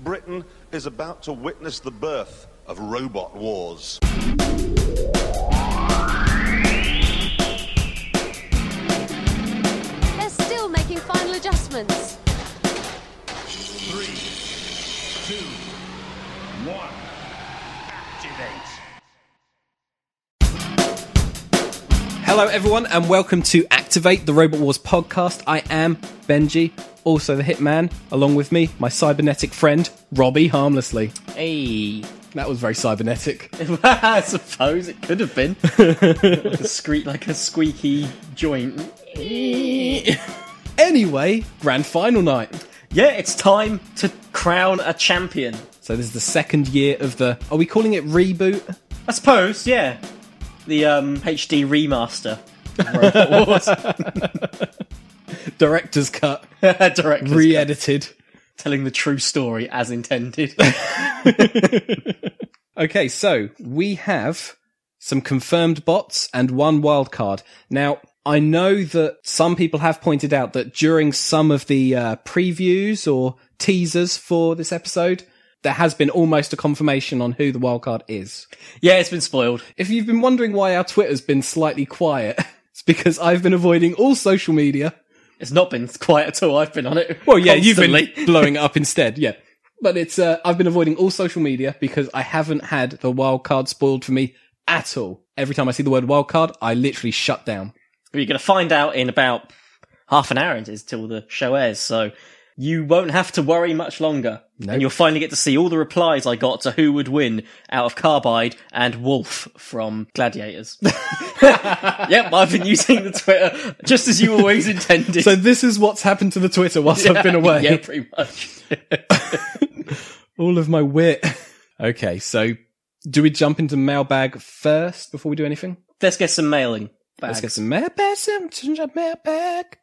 Britain is about to witness the birth of robot wars. They're still making final adjustments. Three, two, one. Hello, everyone, and welcome to Activate the Robot Wars podcast. I am Benji, also the Hitman. Along with me, my cybernetic friend Robbie Harmlessly. Hey, That was very cybernetic. I suppose it could have been like a squeak, like a squeaky joint. Anyway, grand final night. Yeah, it's time to crown a champion. So this is the second year of the. Are we calling it reboot? I suppose, yeah. The um, HD remaster. Director's cut, Director's re-edited. telling the true story as intended. Okay, so we have some confirmed bots and one wild card. Now, I know that some people have pointed out that during some of the uh, previews or teasers for this episode, there has been almost a confirmation on who the wild card is. yeah, it's been spoiled. If you've been wondering why our Twitter's been slightly quiet, it's because I've been avoiding all social media. It's not been quiet at all. I've been on it. Well, yeah, you've been blowing it up instead, yeah. But it's uh, I've been avoiding all social media because I haven't had the wild card spoiled for me at all. Every time I see the word wild card, I literally shut down. You're going to find out in about half an hour until the show airs, so you won't have to worry much longer. And you'll finally get to see all the replies I got to who would win out of Carbide and Wolf from Gladiators. yep, I've been using the Twitter just as you always intended. So this is what's happened to the Twitter whilst I've been away. yeah, pretty much. All of my wit. Okay, so do we jump into mailbag first before we do anything? Let's get some mailing. Let's get some mailbag. Some mailbag.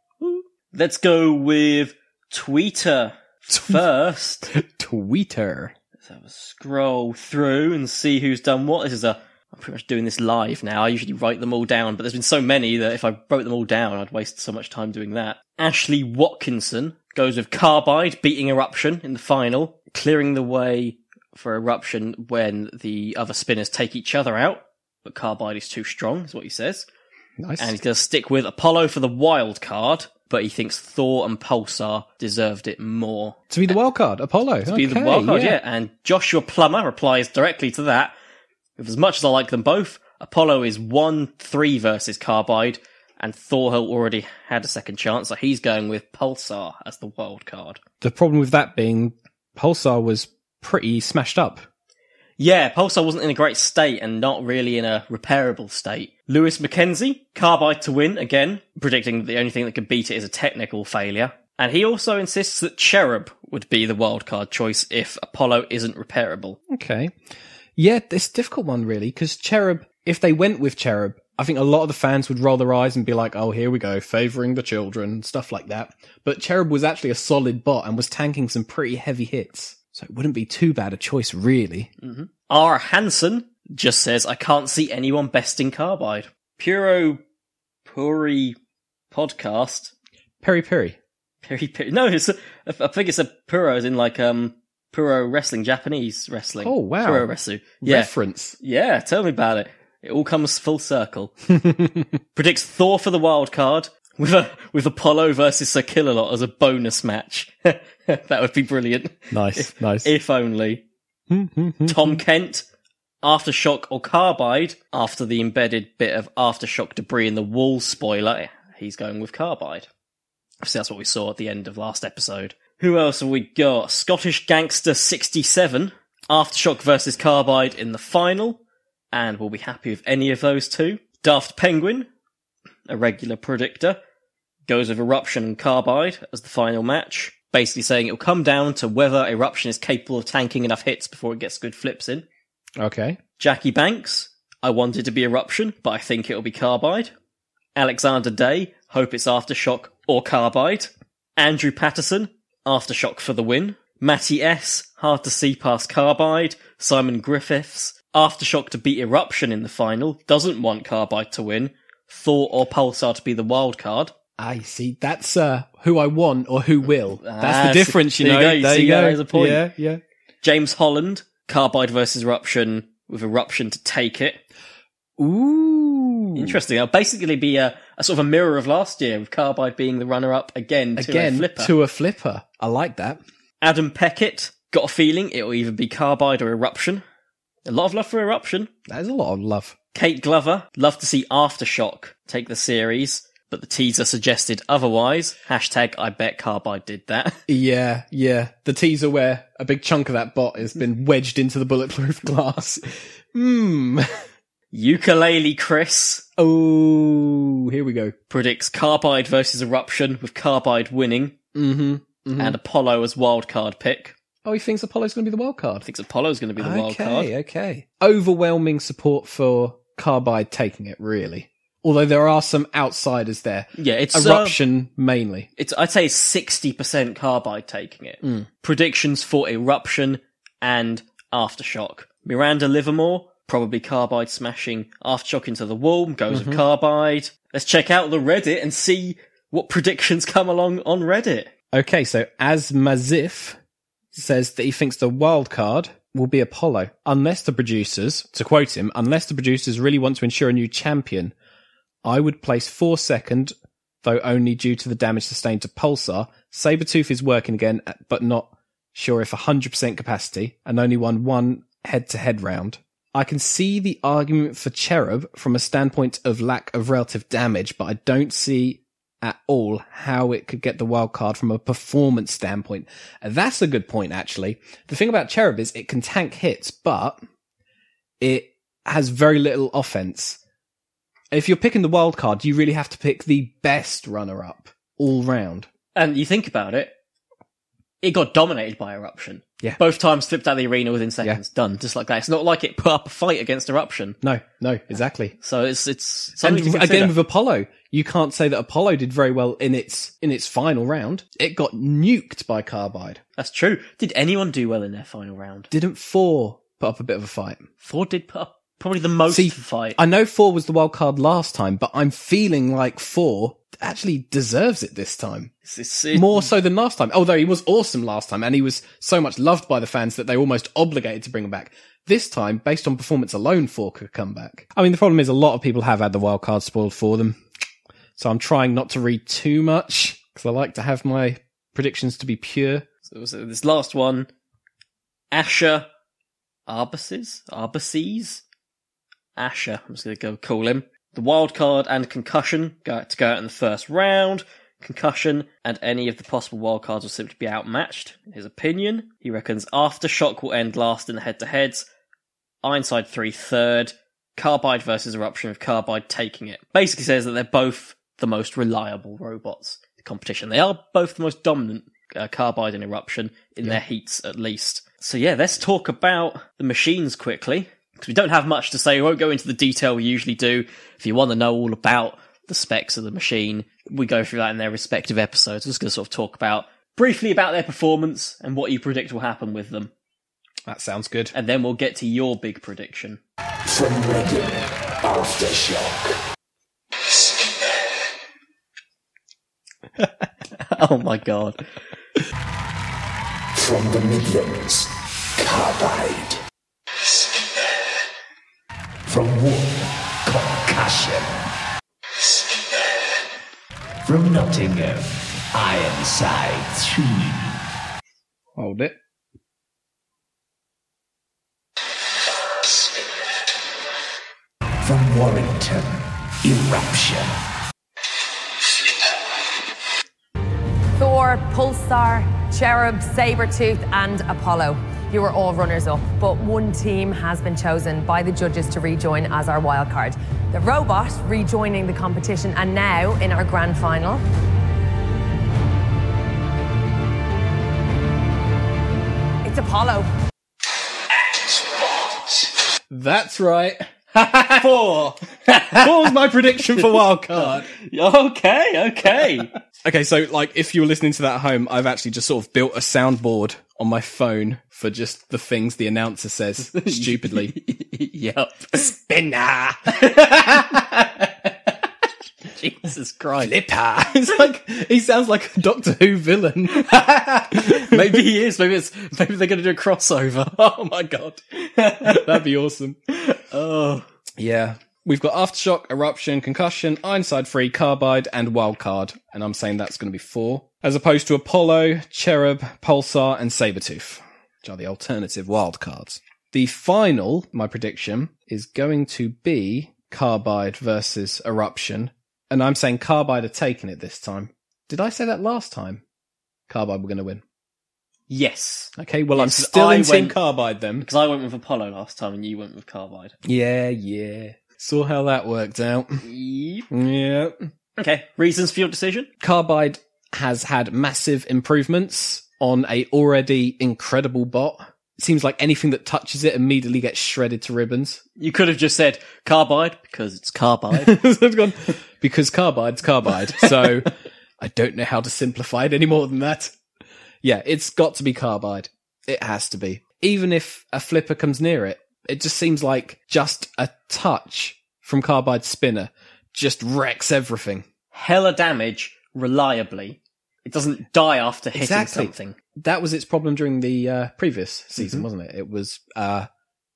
Let's go with Twitter first. Twitter. Let's have a scroll through and see who's done what. This is a. I'm pretty much doing this live now. I usually write them all down, but there's been so many that if I wrote them all down, I'd waste so much time doing that. Ashley Watkinson goes with Carbide beating Eruption in the final, clearing the way for Eruption when the other spinners take each other out. But Carbide is too strong, is what he says. Nice. And he's going to stick with Apollo for the wild card, but he thinks Thor and Pulsar deserved it more to be the wild card, Apollo. to be the wild card, yeah. And Joshua Plummer replies directly to that. With as much as I like them both, Apollo is 1 3 versus Carbide, and Thor had already had a second chance, so he's going with Pulsar as the wild card. The problem with that being Pulsar was pretty smashed up. Yeah, Pulsar wasn't in a great state and not really in a repairable state. Lewis McKenzie, Carbide to win again, predicting that the only thing that could beat it is a technical failure. And he also insists that Cherub would be the wildcard choice if Apollo isn't repairable. Okay. Yeah, it's a difficult one really, because Cherub, if they went with Cherub, I think a lot of the fans would roll their eyes and be like, oh, here we go, favouring the children, stuff like that. But Cherub was actually a solid bot and was tanking some pretty heavy hits. So it wouldn't be too bad a choice, really. Mm-hmm. R. Hansen just says, I can't see anyone besting Carbide. Puro Puri podcast. Peri Peri. Peri Peri. No, it's a, I think it's a Puro as in like, um, Puro wrestling, Japanese wrestling. Oh, wow. Puro Resu. Yeah. Reference. Yeah, tell me about it. It all comes full circle. Predicts Thor for the wild card with a, with Apollo versus Sir Killalot as a bonus match. that would be brilliant. Nice, nice. If only. Hmm, hmm, hmm, Tom Kent, Aftershock or Carbide, after the embedded bit of Aftershock debris in the wall spoiler, he's going with Carbide. Obviously, that's what we saw at the end of last episode. Who else have we got? Scottish Gangster 67, Aftershock versus Carbide in the final, and we'll be happy with any of those two. Daft Penguin, a regular predictor, goes with Eruption and Carbide as the final match, basically saying it'll come down to whether Eruption is capable of tanking enough hits before it gets good flips in. Okay. Jackie Banks, I wanted to be Eruption, but I think it'll be Carbide. Alexander Day, hope it's Aftershock or Carbide. Andrew Patterson, Aftershock for the win. Matty S, hard to see past Carbide. Simon Griffiths, Aftershock to beat Eruption in the final, doesn't want Carbide to win. Thor or Pulsar to be the wild card. I see. That's uh, who I want or who will. That's Ah, the difference, you there know. you go, you there you go. there's a point. Yeah, yeah. James Holland, Carbide versus Eruption with Eruption to take it. Ooh. Interesting. It'll basically be a, a sort of a mirror of last year with Carbide being the runner up again to Again, a flipper. to a flipper. I like that. Adam Peckett, got a feeling it'll either be Carbide or Eruption. A lot of love for Eruption. That is a lot of love. Kate Glover, love to see Aftershock take the series, but the teaser suggested otherwise. Hashtag I bet Carbide did that. Yeah, yeah. The teaser where a big chunk of that bot has been wedged into the bulletproof glass. Hmm. Ukulele Chris Oh, here we go. predicts Carbide versus Eruption with Carbide winning Mm-hmm. and Apollo as wildcard pick. Oh, he thinks Apollo's going to be the wild card. I think Apollo's going to be the wild card. okay, card. okay. Overwhelming support for Carbide taking it, really. Although there are some outsiders there. Yeah, it's uh, Eruption mainly. it's I'd say sixty percent Carbide taking it. Hmm. Predictions for Eruption and Aftershock. Miranda Livermore probably Carbide smashing Aftershock into the wall. Goes Mm-hmm. with Carbide. Let's check out the Reddit and see what predictions come along on Reddit. Okay, so as Mazif says that he thinks the wild card will be Apollo, unless the producers, to quote him, unless the producers really want to ensure a new champion, I would place Thor second, though only due to the damage sustained to Pulsar. Sabretooth is working again, uh, but not sure if 100% capacity, and only won one head to head round. I can see the argument for Cherub from a standpoint of lack of relative damage, but I don't see at all how it could get the wild card from a performance standpoint. Uh, that's a good point, actually. The thing about Cherub is it can tank hits, but it has very little offense. If you're picking the wild card, you really have to pick the best runner up all round. And you think about it, it got dominated by Eruption. Yeah. Both times flipped out of the arena within seconds. Yeah. Done. Just like that. It's not like it put up a fight against Eruption. No, no, exactly. So it's it's And something again with Apollo, you can't say that Apollo did very well in its in its final round. It got nuked by Carbide. That's true. Did anyone do well in their final round? Didn't Thor put up a bit of a fight? Thor did put up probably the most See, fight. I know Thor was the wild card last time, but I'm feeling like Thor actually deserves it this time. It's- it's- it- More so than last time. Although he was awesome last time and he was so much loved by the fans that they were almost obligated to bring him back. This time, based on performance alone, Thor could come back. I mean, the problem is a lot of people have had the wild card spoiled for them. So I'm trying not to read too much because I like to have my predictions to be pure. So, so this last one, Asher Arbaces? Arbaces? Asher, I'm just going to go call him. The wild card and concussion go to go out in the first round. Concussion and any of the possible wild cards will simply be outmatched, in his opinion. He reckons Aftershock will end last in the head to heads. Ironside 3 third. Carbide versus Eruption with Carbide taking it. Basically says that they're both the most reliable robots in the competition. They are both the most dominant, uh, Carbide and Eruption, in their heats at least. So yeah, let's talk about the machines quickly. Because we don't have much to say. We won't go into the detail we usually do. If you want to know all about the specs of the machine, we go through that in their respective episodes. We're just going to sort of talk about briefly about their performance and what you predict will happen with them. That sounds good. And then we'll get to your big prediction. From Reading, Aftershock. oh my god. From the Midlands, Carbide. From Wood, Concussion. From Nottingham, Ironside 3. Hold it. From Warrington, Eruption. Thor, Pulsar, Cherub, Sabretooth, and Apollo. You were all runners up, but one team has been chosen by the judges to rejoin as our wildcard. The robot rejoining the competition, and now in our grand final. It's Apollo. That's right. Thor. Thor was my prediction for wildcard. Okay, okay. Okay, so like if you were listening to that at home, I've actually just sort of built a soundboard on my phone for just the things the announcer says stupidly. yep. Spinner. Jesus Christ. Flipper. It's like he sounds like a Doctor Who villain. Maybe he is. Maybe it's maybe they're going to do a crossover. Oh my god. That'd be awesome. Oh. Yeah. We've got Aftershock, Eruption, Concussion, Ironside Free, Carbide, and Wildcard. And I'm saying that's going to be Thor. As opposed to Apollo, Cherub, Pulsar, and Sabretooth, which are the alternative wildcards. The final, my prediction, is going to be Carbide versus Eruption. And I'm saying Carbide are taking it this time. Did I say that last time? Carbide were going to win. Yes. Okay, well, I'm still I in Team Carbide then. Because I went with Apollo last time and you went with Carbide. Yeah, yeah. Saw how that worked out. Yep. Yeah. Okay. Reasons for your decision? Carbide has had massive improvements on a already incredible bot. It seems like anything that touches it immediately gets shredded to ribbons. You could have just said Carbide because it's Carbide. It's gone, because carbide's carbide. So I don't know how to simplify it any more than that. Yeah, it's got to be carbide. It has to be. Even if a flipper comes near it, it just seems like just a touch from carbide spinner just wrecks everything. Hella damage reliably. It doesn't die after hitting Exactly. something. that was its problem during the uh, previous season, wasn't it? It was uh,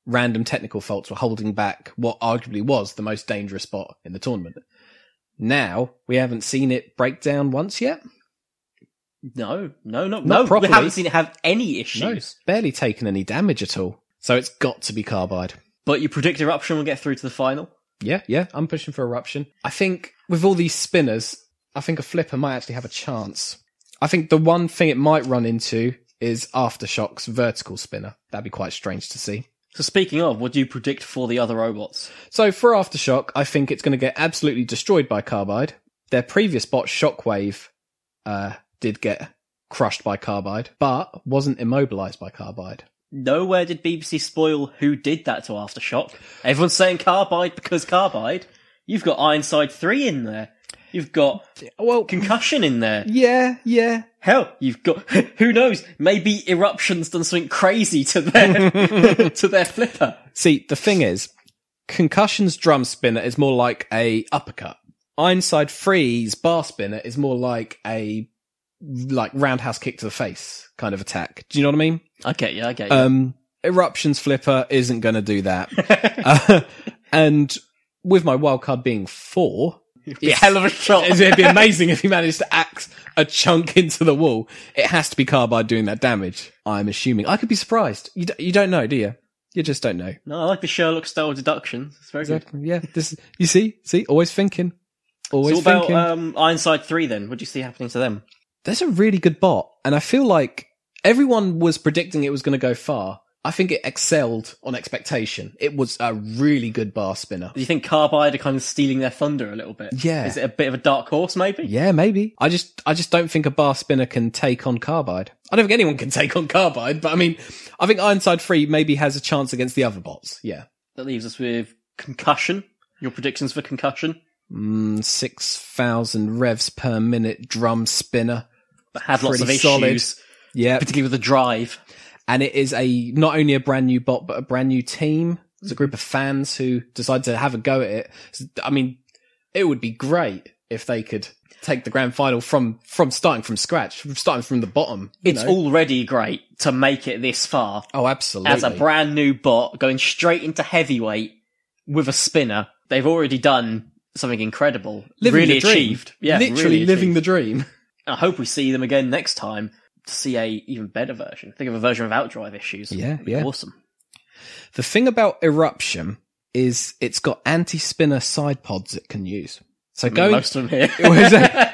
random technical faults were holding back what arguably was the most dangerous spot in the tournament. Now we haven't seen it break down once yet. No, no, no, Not no. properly. We haven't seen it have any No, issues. it's barely taken any damage at all. So it's got to be carbide. But you predict Eruption will get through to the final? Yeah, yeah, I'm pushing for eruption. I think with all these spinners, I think a flipper might actually have a chance. I think the one thing it might run into is Aftershock's vertical spinner. That'd be quite strange to see. So speaking of, what do you predict for the other robots? So for Aftershock, I think it's going to get absolutely destroyed by Carbide. Their previous bot, Shockwave, uh, did get crushed by Carbide, but wasn't immobilized by Carbide. Nowhere did BBC spoil who did that to Aftershock. Everyone's saying Carbide because Carbide. You've got Ironside 3 in there. You've got Well, Concussion in there. yeah, yeah. Hell, you've got who knows? Maybe Eruption's done something crazy to their to their flipper. See, the thing is, Concussion's drum spinner is more like a uppercut. Ironside Free's bar spinner is more like a like roundhouse kick to the face kind of attack. Do you know what I mean? I get you. I get you. Um, Eruption's flipper isn't going to do that. uh, and with my wild card being Thor, Be a hell of a shot. it'd be amazing if he managed to axe a chunk into the wall. It has to be Carbide doing that damage. I'm assuming. I could be surprised. You, d- you don't know, do you? You just don't know. no, I like the Sherlock style deductions. It's very good. Exactly. Yeah. This. You see. See. Always thinking. Always So what about thinking. um, Ironside Three then? What do you see happening to them? There's a really good bot, and I feel like everyone was predicting it was going to go far. I think it excelled on expectation. It was a really good bar spinner. Do you think Carbide are kind of stealing their thunder a little bit? Yeah. Is it a bit of a dark horse, maybe? Yeah, maybe. I just, I just don't think a bar spinner can take on Carbide. I don't think anyone can take on Carbide, but I mean, I think Ironside Free maybe has a chance against the other bots. Yeah. That leaves us with Concussion. Your predictions for Concussion? Mm, 6,000 revs per minute drum spinner. But had lots of issues, solid. Yeah. particularly with the drive. And it is a not only a brand new bot but a brand new team. It's a group of fans who decide to have a go at it. So, I mean, it would be great if they could take the grand final from from starting from scratch, from starting from the bottom. It's know? already great to make it this far oh, absolutely. as a brand new bot going straight into heavyweight with a spinner. They've already done something incredible, living really the dream. achieved. Yeah, literally really living achieved. the dream. I hope we see them again next time see a even better version. Think of a version without drive issues. Yeah, be yeah. awesome. The thing about eruption is it's got anti-spinner side pods it can use. So going most of them here. Was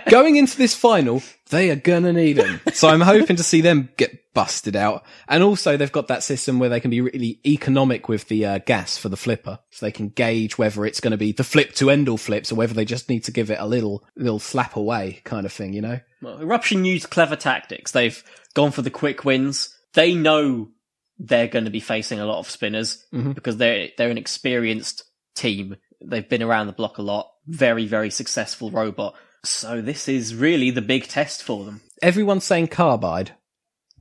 going into this final, they are gonna need them. So I'm hoping to see them get busted out. And also they've got that system where they can be really economic with the uh, gas for the flipper. So they can gauge whether it's going to be the flip to end all flips or whether they just need to give it a little, little slap away kind of thing, you know? Well, Eruption used clever tactics. They've gone for the quick wins. They know they're going to be facing a lot of spinners Mm-hmm. because they're they're an experienced team. They've been around the block a lot. Very very successful robot. So this is really the big test for them. Everyone's saying carbide,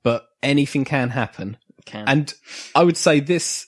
but anything can happen. Can. And I would say this,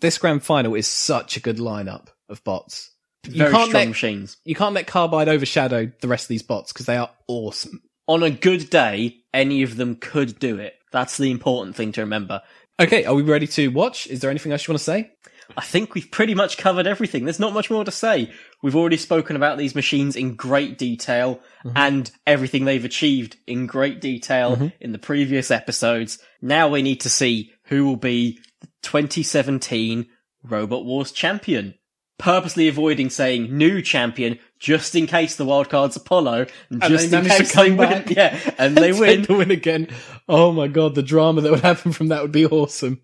this grand final is such a good lineup of bots. you Very can't strong let machines. you can't let Carbide overshadow the rest of these bots because they are awesome. On a good day, any of them could do it. That's the important thing to remember. Okay, are we ready to watch? Is there anything else you want to say? I think we've pretty much covered everything. There's not much more to say. We've already spoken about these machines in great detail mm-hmm. and everything they've achieved in great detail mm-hmm. in the previous episodes. Now we need to see who will be the 2017 Robot Wars champion. Purposely avoiding saying new champion just in case the wildcard's Apollo and And just they in manage to case they come win. back. Yeah, and they win. The win again. Oh my god, the drama that would happen from that would be awesome.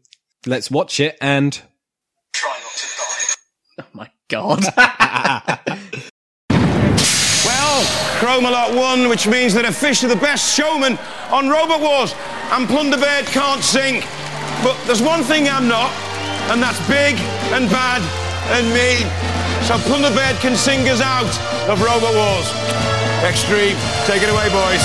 Let's watch it and Oh my god. Well, Chromalot won, which means that a fish are the best showman on Robot Wars, and Plunderbird can't sink. But there's one thing I'm not, and that's big and bad and mean. So Plunderbird can sing us out of Robot Wars. Extreme, take it away, boys.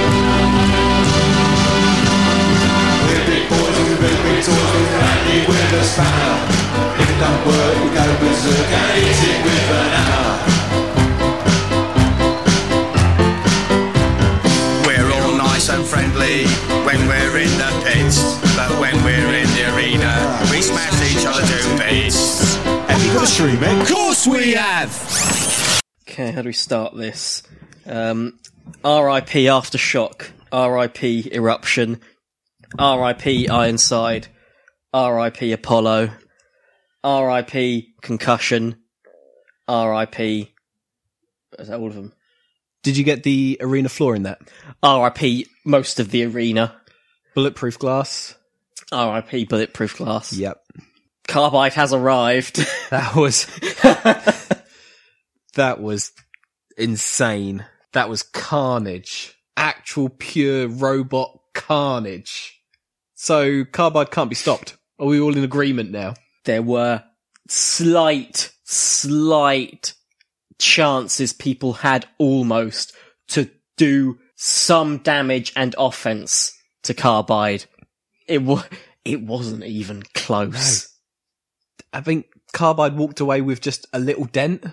we're big toys with with a spanner. If it don't work, we go berserk and hit it with an hammer. We're all nice and friendly when we're in the pits. But when we're in the arena, we smash each other to bits. Have you got a stream? Of course we have! Okay, how do we start this? Um, R.I.P. Aftershock, R.I.P. Eruption, R.I.P. Ironside, R.I.P. Apollo, R.I.P. Concussion, R.I.P. Is that all of them? did you get the arena floor in that? R.I.P. Most of the arena. Bulletproof glass. R.I.P. Bulletproof Glass. Yep. Carbide has arrived. That was that was insane. That was carnage. Actual pure robot carnage. So Carbide can't be stopped. Are we all in agreement now? there were slight, slight chances people had almost to do some damage and offense to Carbide. It wa- it wasn't even close. I think Carbide walked away with just a little dent,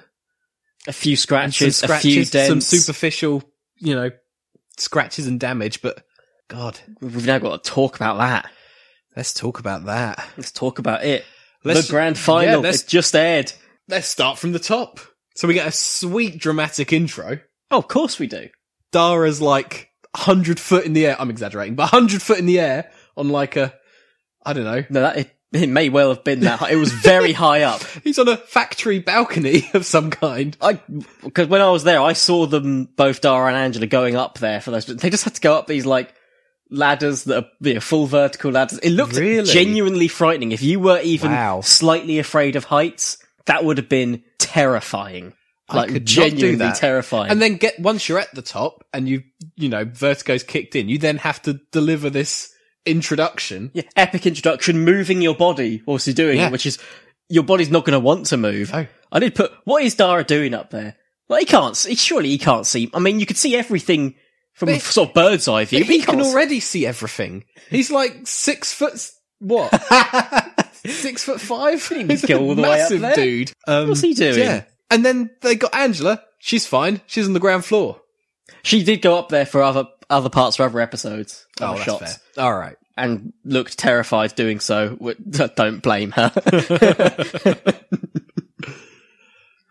A few some scratches, a few dents. some superficial, you know, scratches and damage. But God, We've now got to talk about that. let's talk about that. Let's talk about it. Let's- the grand yeah, final. let's- it just aired. Let's start from the top. So we get a sweet dramatic intro. Oh, of course we do. Dara's like hundred foot in the air. I'm exaggerating, but hundred foot in the air on like a, I don't know. No, that it, it may well have been that. high. It was very high up. He's on a factory balcony of some kind. I because when I was there, I saw them both Dara and Angela going up there for those. They just had to go up these like ladders that are you know, full vertical ladders. It looked Really? genuinely frightening. If you were even Wow. slightly afraid of heights, that would have been terrifying. I Like could not do genuinely terrifying. And then get once you're at the top and you you know vertigo's kicked in, you then have to deliver this introduction. yeah, epic introduction, moving your body whilst you're doing Yeah. it, which is your body's not going to want to move. No. I did put what is Dara doing up there? Like he can't. see- Surely he can't see. I mean, you could see everything from a sort of bird's eye view. But he can already see everything. He's like six foot. s- What? six foot five? He's go all the way up massive there. dude. Um, What's he doing? Yeah. And then they got Angela. She's fine. She's on the ground floor. She did go up there for other other parts for other episodes, Oh, other that's shots, fair. All right. and looked terrified doing so. Don't blame her.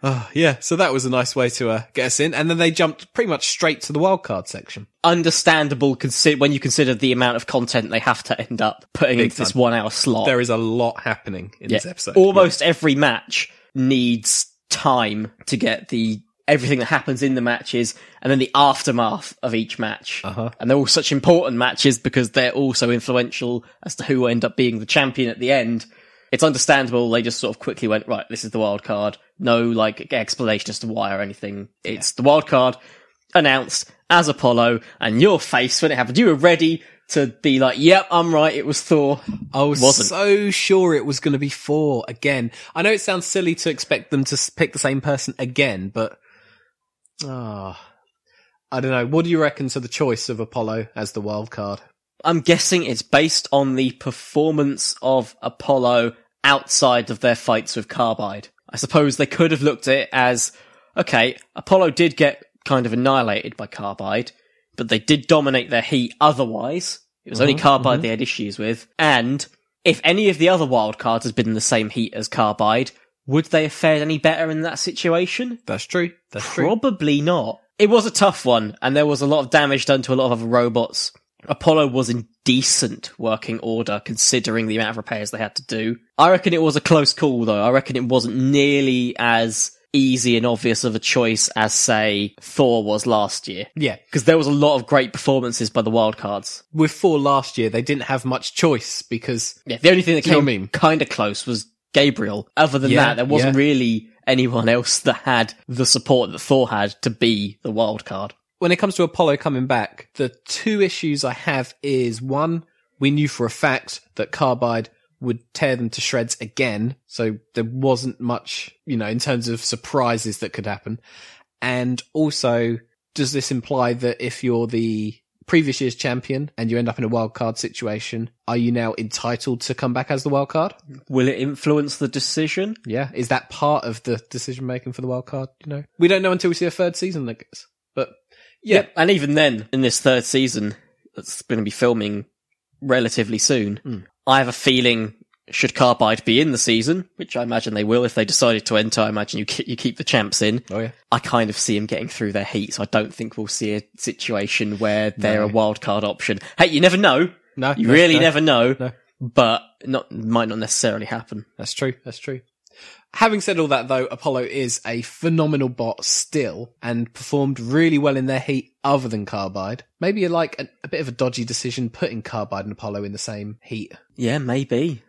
Oh, yeah. So that was a nice way to uh, get us in. And then they jumped pretty much straight to the wildcard section. Understandable consi- when you consider the amount of content they have to end up putting Big into this time. one hour slot. There is a lot happening in Yeah. this episode. Almost every match needs time to get the everything that happens in the matches and then the aftermath of each match. Uh-huh. And they're all such important matches because they're all so influential as to who will end up being the champion at the end. it's understandable. They just sort of quickly went, right, this is the wild card. No, like, explanation as to why or anything. It's the wild card announced as Apollo and your face when it happened. You were ready to be like, yep, I'm right. It was Thor. I was Wasn't. so sure it was going to be Thor again. I know it sounds silly to expect them to pick the same person again, but ah, I don't know. What do you reckon to the choice of Apollo as the wild card? I'm guessing it's based on the performance of Apollo outside of their fights with Carbide. I suppose they could have looked at it as, okay, Apollo did get kind of annihilated by Carbide, but they did dominate their heat otherwise. It was only mm-hmm, Carbide mm-hmm. they had issues with. And if any of the other wild cards had been in the same heat as Carbide, would they have fared any better in that situation? That's true. That's true. Probably not. It was a tough one, and there was a lot of damage done to a lot of other robots. Apollo was in decent working order considering the amount of repairs they had to do. I reckon it was a close call though. I reckon it wasn't nearly as easy and obvious of a choice as say Thor was last year. Yeah. Because there was a lot of great performances by the wildcards. With Thor last year, they didn't have much choice because Yeah, the only thing that came I mean? kind of close was Gabriel. Other than Yeah, that, there wasn't yeah. really anyone else that had the support that Thor had to be the wild card. when it comes to Apollo coming back, the two issues I have is one, we knew for a fact that Carbide would tear them to shreds again. So there wasn't much, you know, in terms of surprises that could happen. And also, does this imply that if you're the previous year's champion and you end up in a wild card situation, are you now entitled to come back as the wild card? Will it influence the decision? Yeah. Is that part of the decision making for the wild card? You know, we don't know until we see a third season, I guess. But yeah, Yep. And even then, in this third season, that's going to be filming relatively soon, Hmm. I have a feeling should Carbide be in the season, which I imagine they will if they decided to enter, I imagine you keep, you keep the champs in. Oh, yeah. I kind of see them getting through their heat, so I don't think we'll see a situation where they're No. a wild card option. Hey, you never know. No, You no, really no. never know. No. But not might not necessarily happen. That's true. That's true. Having said all that, though, Apollo is a phenomenal bot still and performed really well in their heat other than Carbide. Maybe like a, a bit of a dodgy decision putting Carbide and Apollo in the same heat. Yeah, maybe.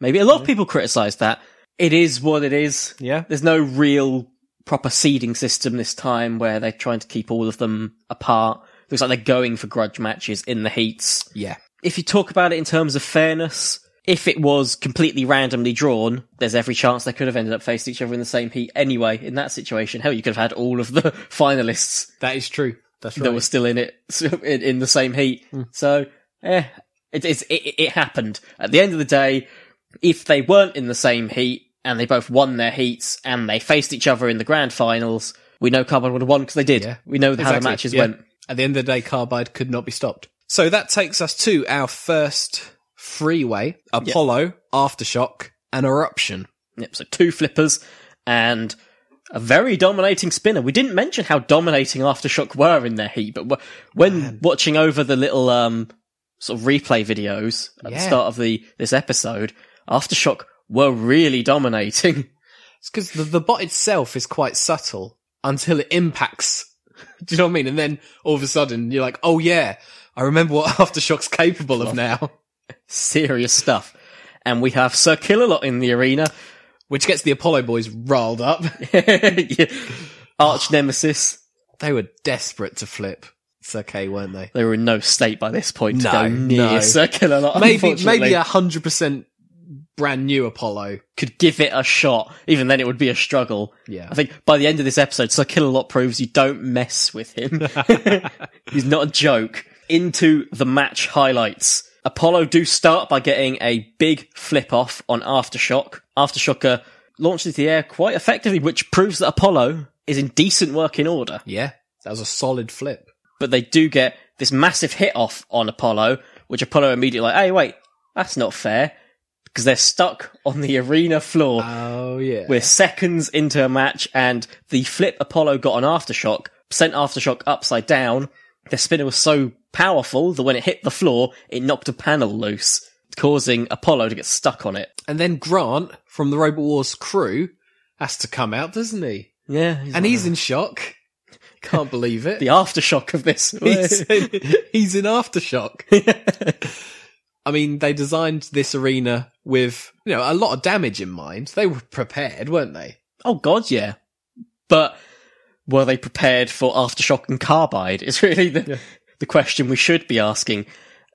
Maybe. A lot of people criticise that. It is what it is. Yeah. There's no real proper seeding system this time where they're trying to keep all of them apart. Looks like they're going for grudge matches in the heats. Yeah. If you talk about it in terms of fairness, if it was completely randomly drawn, there's every chance they could have ended up facing each other in the same heat anyway in that situation. Hell, you could have had all of the finalists That is true. That's right. that were still in it in, in the same heat. So, eh, it, it, it happened. At the end of the day, if they weren't in the same heat and they both won their heats and they faced each other in the grand finals, we know Carbide would have won because they did. Yeah. We know how the matches yeah. went. At the end of the day, Carbide could not be stopped. So that takes us to our first freeway Apollo, Aftershock, and Eruption. Yep, so two flippers and a very dominating spinner. We didn't mention how dominating Aftershock were in their heat, but wh- when watching over the little um sort of replay videos at the start of the this episode, Aftershock were really dominating. It's because the, the bot itself is quite subtle until it impacts. Do you know what I mean? And then all of a sudden you're like, oh yeah, I remember what Aftershock's capable of now. Serious stuff. And we have Sir Killalot in the arena. Which gets the Apollo boys riled up. Yeah. Arch nemesis. they were desperate to flip. It's okay, weren't they? They were in no state by this point to No, go near no. Sir Killalot. Maybe, maybe a hundred percent brand new Apollo. could give it a shot. Even then, it would be a struggle. Yeah. I think by the end of this episode, Sir Killalot proves you don't mess with him. He's not a joke. Into the match highlights. Apollo do start by getting a big flip off on Aftershock. Aftershocker uh, launched into the air quite effectively, which proves that Apollo is in decent working order. Yeah, that was a solid flip. But they do get this massive hit off on Apollo, which Apollo immediately like, hey, wait, that's not fair. Because they're stuck on the arena floor. Oh yeah. We're seconds into a match, and the flip Apollo got on Aftershock sent Aftershock upside down. The spinner was so powerful that when it hit the floor, it knocked a panel loose, causing Apollo to get stuck on it. and then Grant from the Robot Wars crew has to come out, doesn't he? Yeah, And he's in shock. Can't believe it. the aftershock of this. he's, in, he's in aftershock. I mean, they designed this arena with, you know, a lot of damage in mind. They were prepared, weren't they? Oh god, yeah. But were they prepared for aftershock and carbide? Is really the the question we should be asking.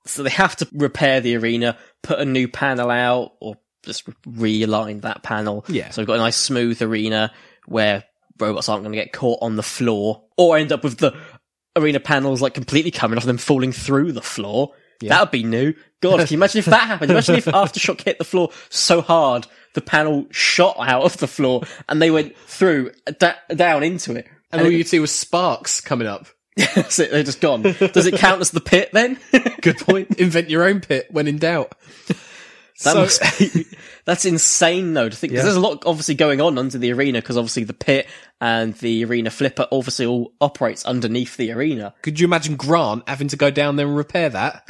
So they have to repair the arena, put a new panel out, or just realign that panel. Yeah. So we've got a nice smooth arena where robots aren't going to get caught on the floor, or end up with the arena panels like completely coming off and them falling through the floor. That would be new. God, can you imagine if that happened? Imagine if Aftershock hit the floor so hard, the panel shot out of the floor and they went through, da- down into it. And all you'd see was sparks coming up. It, they're just gone. Does it count as the pit then? Good point. Invent your own pit when in doubt. That So- be, that's insane though to think, 'cause Yeah. there's a lot obviously going on under the arena because obviously the pit and the arena flipper obviously all operates underneath the arena. Could you imagine Grant having to go down there and repair that?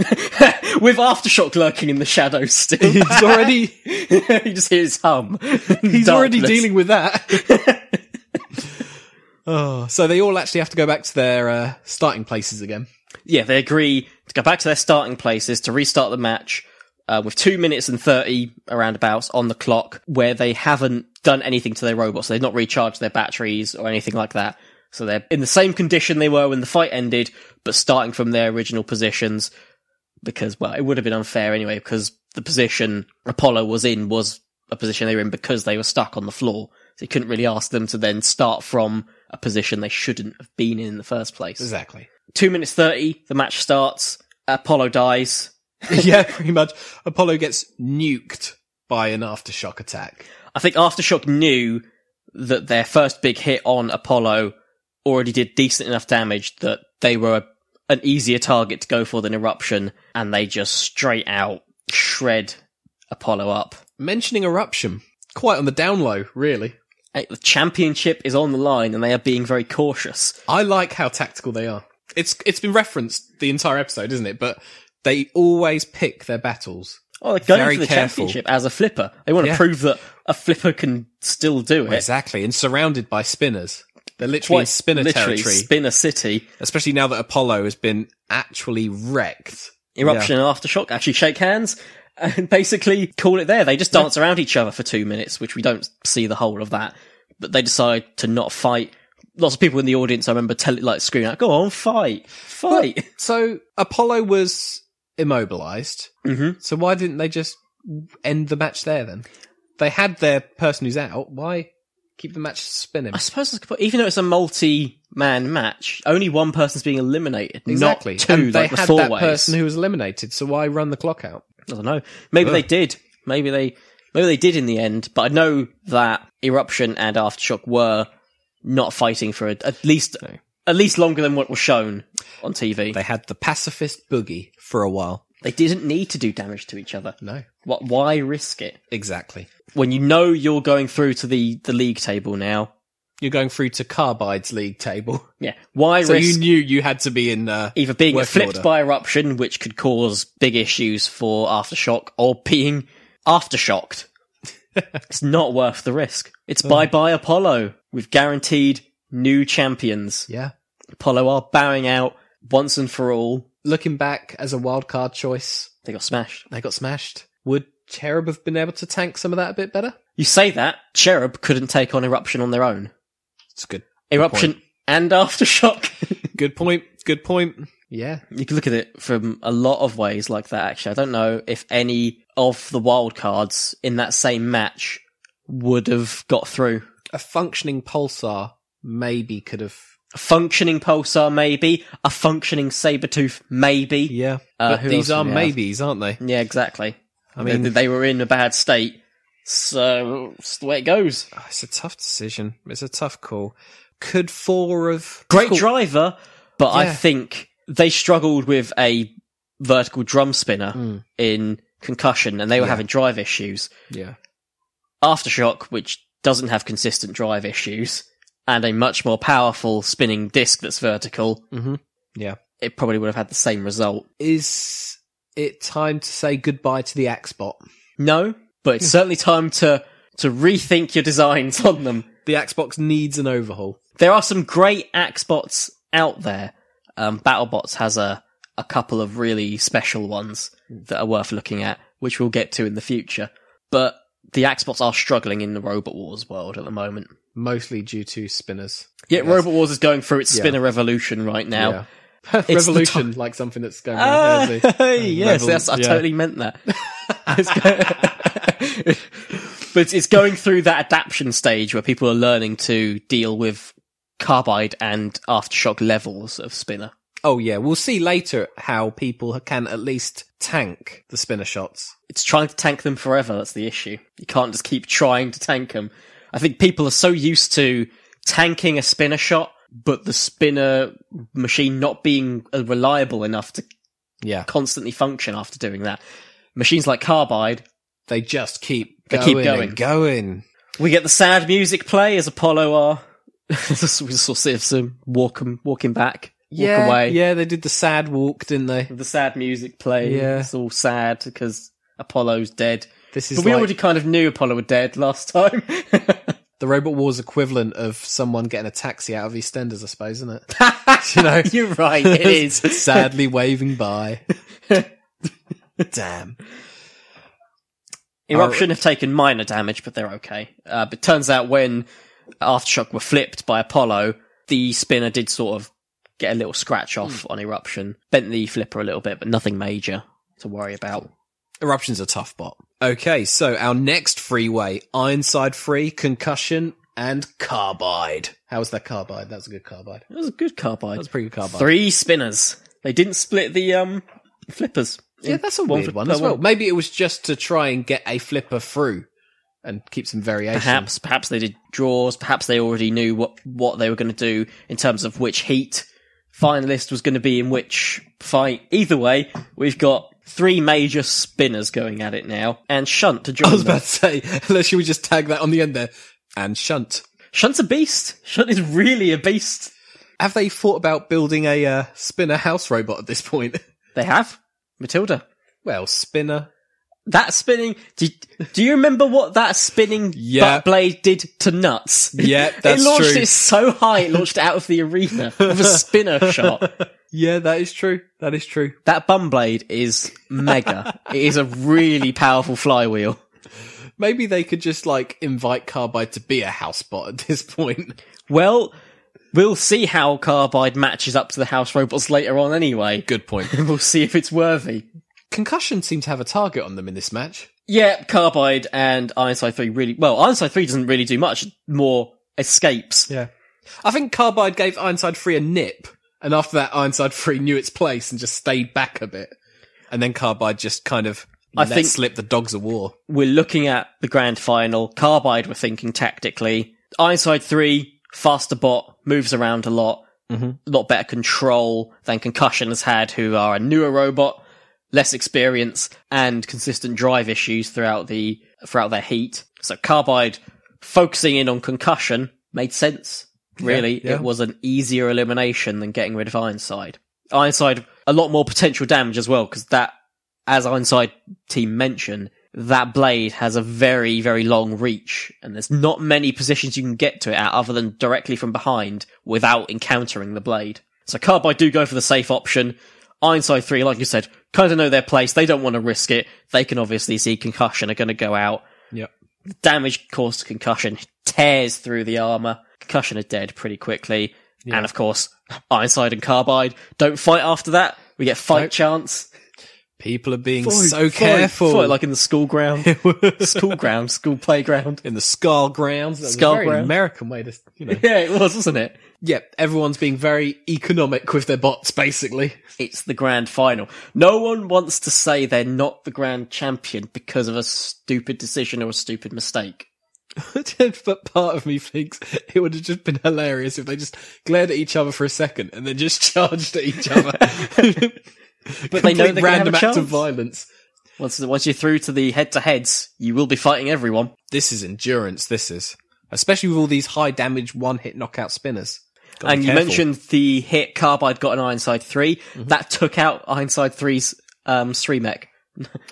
With Aftershock lurking in the shadows still. He's already you just hear his hum. he's already dealing with that. Oh, so they all actually have to go back to their uh, starting places again. yeah, they agree to go back to their starting places to restart the match uh, with two minutes and 30 roundabouts on the clock where they haven't done anything to their robots. They've not recharged their batteries or anything like that. So they're in the same condition they were when the fight ended, but starting from their original positions because, well, it would have been unfair anyway because the position Apollo was in was a position they were in because they were stuck on the floor. So you couldn't really ask them to then start from a position they shouldn't have been in in the first place Exactly. two minutes 30, the match starts. Apollo dies. yeah, pretty much. Apollo gets nuked by an aftershock attack. I think Aftershock knew that their first big hit on Apollo already did decent enough damage that they were an easier target to go for than Eruption, and they just straight out shred Apollo up. Mentioning eruption, quite on the down low, really. The championship is on the line, and they are being very cautious. I like how tactical they are. It's it's been referenced the entire episode, isn't it? But they always pick their battles. Oh, they're going Very for the careful. championship as a flipper. They want to Yeah. prove that a flipper can still do it. Exactly, and surrounded by spinners. They're literally in spinner literally territory, Spinner City. especially now that Apollo has been actually wrecked. Eruption and Aftershock actually shake hands and basically call it there. They just dance around each other for two minutes, which we don't see the whole of that. But they decide to not fight. Lots of people in the audience, I remember, tell like screaming out, "Go on, fight, fight!" So Apollo was immobilized. Mhm. So why didn't they just end the match there then? They had their person who's out. Why keep the match spinning? I suppose that's a good point. even though it's a multi-man match, only one person's being eliminated, Exactly. not two and they like the had four that ways. person who was eliminated. So why run the clock out? I don't know. Maybe Ugh. they did. Maybe they maybe they did in the end. But I know that Eruption and Aftershock were not fighting for a, at least at least longer than what was shown on TV. They had the pacifist boogie for a while. They didn't need to do damage to each other. No, What? Why risk it exactly. when you know you're going through to the the league table now? You're going through to Carbide's league table. Yeah. Why So you knew you had to be in uh, either being flipped order. by eruption, which could cause big issues for aftershock, or being aftershocked? it's not worth the risk. It's bye bye Apollo. We've guaranteed new champions. Yeah. Apollo are bowing out once and for all. Looking back as a wild card choice, They got smashed. they got smashed. Would Cherub have been able to tank some of that a bit better? You say that Cherub couldn't take on eruption on their own. It's good. Eruption and aftershock. Good point. Good point. Yeah. You can look at it from a lot of ways like that, actually. I don't know if any of the wild cards in that same match would have got through. A functioning pulsar maybe could have. A functioning pulsar, maybe. A functioning Sabretooth, maybe. Yeah. Uh, but these are maybes, aren't they? Yeah, exactly. I mean, they, they were in a bad state. So, it's the way it goes. Oh, it's a tough decision. It's a tough call. Could Thor of Great Cool. driver, but I think they struggled with a vertical drum spinner in concussion and they were. Yeah. having drive issues. Yeah. Aftershock, which doesn't have consistent drive issues, and a much more powerful spinning disc that's vertical, Yeah. it probably would have had the same result. Is it time to say goodbye to the Axbot? No, but it's certainly time to to rethink your designs on them. The Axbots needs an overhaul. There are some great Axbots out there. Um, BattleBots has a a couple of really special ones that are worth looking at, which we'll get to in the future. But the Axbots are struggling in the Robot Wars world at the moment. Mostly due to spinners. Yeah, Robot Wars is going through its Yeah. spinner revolution right now. Yeah. Revolution, like something that's going on. Ah, yes, yes, I yeah. totally meant that. But it's- it's going through that adaptation stage where people are learning to deal with carbide and aftershock levels of spinner. Oh yeah, we'll see later how people can at least tank the spinner shots. It's trying to tank them forever. That's the issue. You can't just keep trying to tank them. I think people are so used to tanking a spinner shot, but the spinner machine not being uh, reliable enough to Yeah, constantly function after doing that. Machines like Carbide, they just keep They going keep going. going. we get the sad music play as Apollo are. we sort of see some walking, walking back, walk yeah, away. yeah, they did the sad walk, didn't they? The sad music play. Yeah. It's all sad because Apollo's dead. This is But we like already kind of knew Apollo were dead last time. the Robot Wars equivalent of someone getting a taxi out of EastEnders, I suppose, isn't it? you know, You're right, it is. sadly waving by. Damn. Eruption have taken minor damage, but they're okay. Uh, but turns out when Aftershock were flipped by Apollo, the spinner did sort of get a little scratch off on Eruption. Bent the flipper a little bit, but nothing major to worry about. Eruption's a tough bot. Okay, so our next freeway, Ironside 3, Concussion, and Carbide. How was that Carbide? That was a good Carbide. It was a good carbide. That was a pretty good Carbide. Three spinners. They didn't split the um flippers. Yeah, that's a One weird one as well. one. Maybe it was just to try and get a flipper through and keep some variation. Perhaps, perhaps they did draws. Perhaps they already knew what what they were going to do in terms of which heat finalist was going to be in which fight. Either way, we've got three major spinners going at it now, and Shunt to join I was them. about to say, unless you would just tag that on the end there. And Shunt. Shunt's a beast. Shunt is really a beast. Have they thought about building a uh, spinner house robot at this point? They have Matilda. well, spinner. That spinning. Do, do you remember what that spinning Yeah. butt blade did to nuts? Yeah, that's true. it launched true. it so high, it launched out of the arena with a spinner shot. Yeah, that is true. That is true. That bum blade is mega. it is a really powerful flywheel. Maybe they could just like invite Carbide to be a housebot at this point. Well, we'll see how Carbide matches up to the house robots later on anyway. Good point. we'll see if it's worthy. Concussion seem to have a target on them in this match. Yeah, Carbide and Ironside 3 really, well, Ironside 3 doesn't really do much, more escapes. Yeah. I think Carbide gave Ironside 3 a nip, and after that, Ironside 3 knew its place and just stayed back a bit. And then Carbide just kind of I let think- slip the dogs of war. We're looking at the grand final. Carbide, we're thinking tactically. Ironside 3, faster bot, moves around a lot, mm-hmm. a lot better control than Concussion has had, who are a newer robot, less experience, and consistent drive issues throughout the, throughout their heat. So Carbide focusing in on Concussion made sense. Really, yeah. it was an easier elimination than getting rid of Ironside. Ironside, a lot more potential damage as well, because that, as Ironside team mentioned, that blade has a very, very long reach, and there's not many positions you can get to it at other than directly from behind without encountering the blade. So Carbide do go for the safe option. Ironside 3, like you said, kind of know their place. They don't want to risk it. They can obviously see concussion are going to go out. Yep. Damage caused to concussion tears through the armor. Concussion are dead pretty quickly. And of course, Ironside and Carbide don't fight after that. We get fight Nope. chance. People are being Fight, so fight, careful. fight like in the school ground. school ground, school playground. in the Skull Grounds. That Skull very Ground. American way to, you know. Yeah, it was, wasn't it? yeah, everyone's being very economic with their bots, basically. It's the grand final. No one wants to say they're not the grand champion because of a stupid decision or a stupid mistake. but part of me thinks it would have just been hilarious if they just glared at each other for a second and then just charged at each other. But they know they're random act of violence. Once, once you're through to the head to heads, you will be fighting everyone. This is endurance. This is especially with all these high damage one hit knockout spinners. Gotta and you mentioned the hit Carbide got an Ironside 3. Mm-hmm. That took out Ironside 3's um, srimech.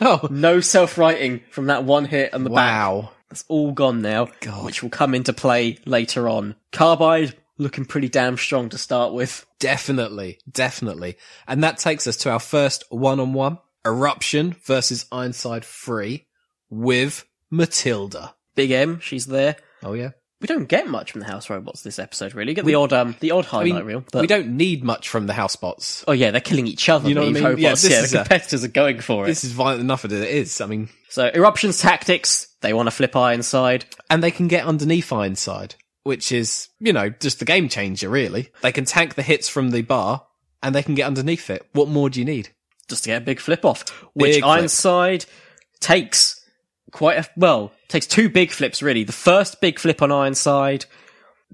oh No self-righting from that one hit on the back. wow. It's all gone now, God. which will come into play later on. Carbide, looking pretty damn strong to start with. Definitely, definitely. And that takes us to our first one-on-one eruption versus Ironside 3 with Matilda. Big M, she's there. Oh yeah. We don't get much from the house robots this episode, really. Get the odd, um, the odd I highlight mean, reel. But, we don't need much from the housebots. oh yeah, they're killing each other. You know what I mean? Yeah, robots. this Yeah, is the a- competitors are going for it. This is violent enough as it is. I mean, So eruption's tactics. They want to flip Ironside. and they can get underneath Ironside, which is, you know, just the game changer, really. They can tank the hits from the bar, and they can get underneath it. What more do you need? just to get a big flip off, which Big flip. Ironside takes quite a well takes two big flips really. The first big flip on Ironside,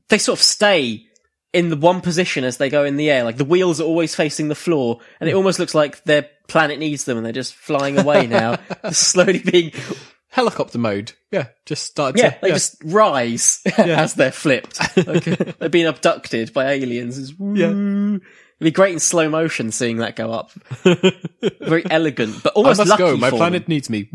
they sort of stay in the one position as they go in the air, like the wheels are always facing the floor, and it Hmm. almost looks like their planet needs them, and they're just flying away now, slowly being Helicopter mode. Yeah, just started yeah, to. they just rise as they're flipped. Like, they're being abducted by aliens. Yeah. It'd be great in slow motion seeing that go up. Very elegant, but I almost must lucky go. My planet them. needs me.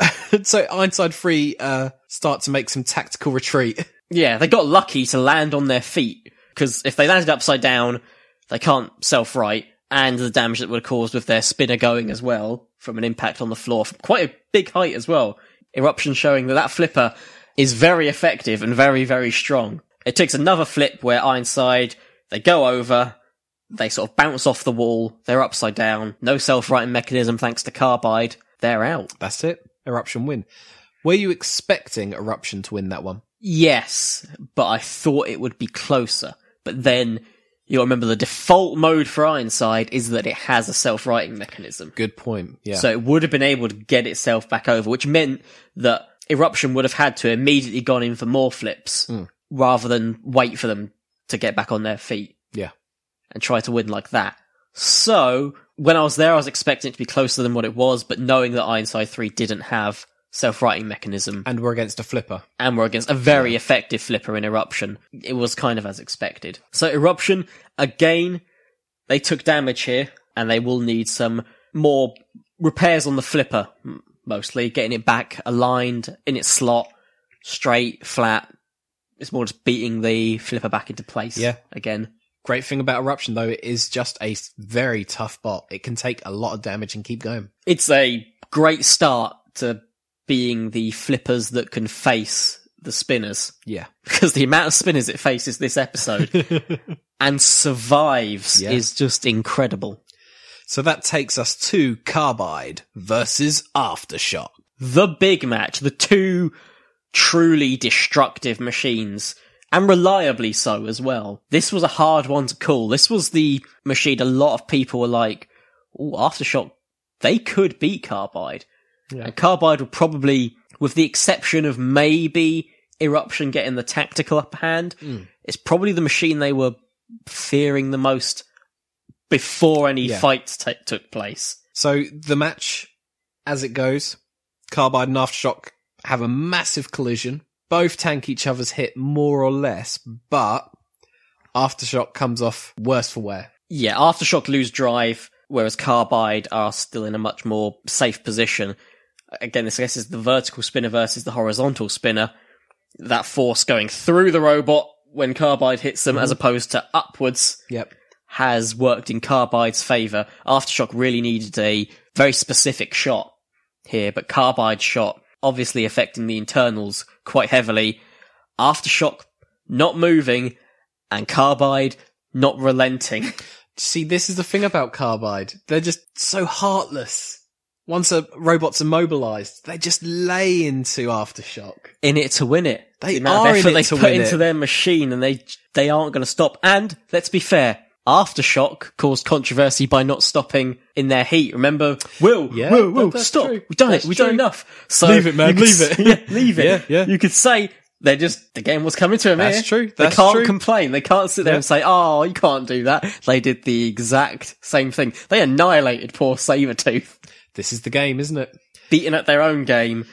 so Ironside 3 uh, start to make some tactical retreat. Yeah, they got lucky to land on their feet because if they landed upside down, they can't self-right, and the damage that would have caused with their spinner going as well from an impact on the floor from quite a big height as well. Eruption showing that that flipper is very effective and very very strong. It takes another flip where Ironside they go over, they sort of bounce off the wall, they're upside down, no self-righting mechanism thanks to Carbide, they're out. That's it. Eruption win. Were you expecting Eruption to win that one? Yes, but I thought it would be closer. But then you remember the default mode for Ironside is that it has a self-righting mechanism. Good point. Yeah. So it would have been able to get itself back over, which meant that Eruption would have had to immediately gone in for more flips hmm. rather than wait for them to get back on their feet yeah. and try to win like that. So when I was there, I was expecting it to be closer than what it was, but knowing that Ironside 3 didn't have self-righting mechanism And we're against a flipper. and were against a very effective flipper in Eruption. It was kind of as expected. So Eruption, again, they took damage here, and they will need some more repairs on the flipper, mostly, getting it back aligned in its slot, straight, flat. It's more just beating the flipper back into place Yeah. again. Great thing about Eruption though, it is just a very tough bot. It can take a lot of damage and keep going. It's a great start to being the flippers that can face the spinners. Yeah. because the amount of spinners it faces this episode and survives Yeah. is just incredible. So that takes us to Carbide versus Aftershock. The big match, the two truly destructive machines, and reliably so as well. This was a hard one to call. This was the machine a lot of people were like, oh, Aftershock, they could beat Carbide. And Carbide would probably, with the exception of maybe Eruption getting the tactical upper hand, hmm. it's probably the machine they were fearing the most before any Yeah. fights ta took place. So the match, as it goes, Carbide and Aftershock have a massive collision. Both tank each other's hit more or less, but Aftershock comes off worse for wear. Yeah, Aftershock lose drive, whereas Carbide are still in a much more safe position. Again, this I guess is the vertical spinner versus the horizontal spinner. That force going through the robot when Carbide hits them, as mm-hmm. opposed to upwards, Yep. has worked in Carbide's favour. Aftershock really needed a very specific shot here, but Carbide's shot obviously affecting the internals quite heavily. Aftershock not moving, and Carbide not relenting. See, this is the thing about Carbide. They're just so heartless. Once a robot's immobilized, they just lay into Aftershock. in it to win it. They the are in it they to put win into it. their machine, and they they aren't going to stop. And let's be fair, Aftershock caused controversy by not stopping in their heat. Remember, Will, Yeah, Will, Will, stop! true. We've done That's it. We've done enough. So Leave it, man, leave it. Yeah, leave it. Yeah, yeah. You could say they're just the game was coming to them. That's here. true, They can't true. complain. They can't sit there Yeah. and say, "Oh, you can't do that." They did the exact same thing. They annihilated poor Sabretooth. This is the game, isn't it? Beaten at their own game,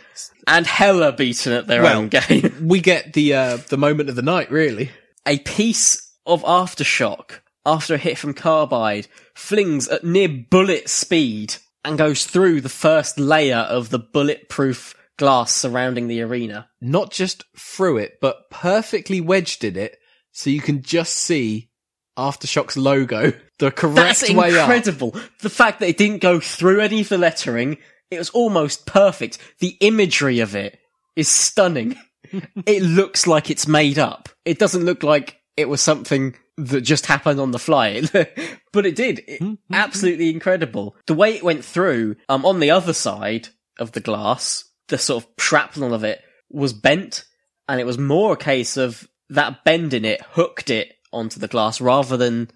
and hella beaten at their Well, own game. We get the uh, the moment of the night, really. a piece of aftershock after a hit from carbide flings at near bullet speed and goes through the first layer of the bulletproof glass surrounding the arena. Not just through it, but perfectly wedged in it so you can just see Aftershock's logo the correct That's way up. incredible. The fact that it didn't go through any of the lettering, it was almost perfect. The imagery of it is stunning. it looks like it's made up. It doesn't look like it was something that just happened on the fly. but it did. It- hmm, hmm, absolutely hmm. incredible. The way it went through, um, on the other side of the glass, the sort of shrapnel of it was bent, and it was more a case of that bend in it hooked it onto the glass rather than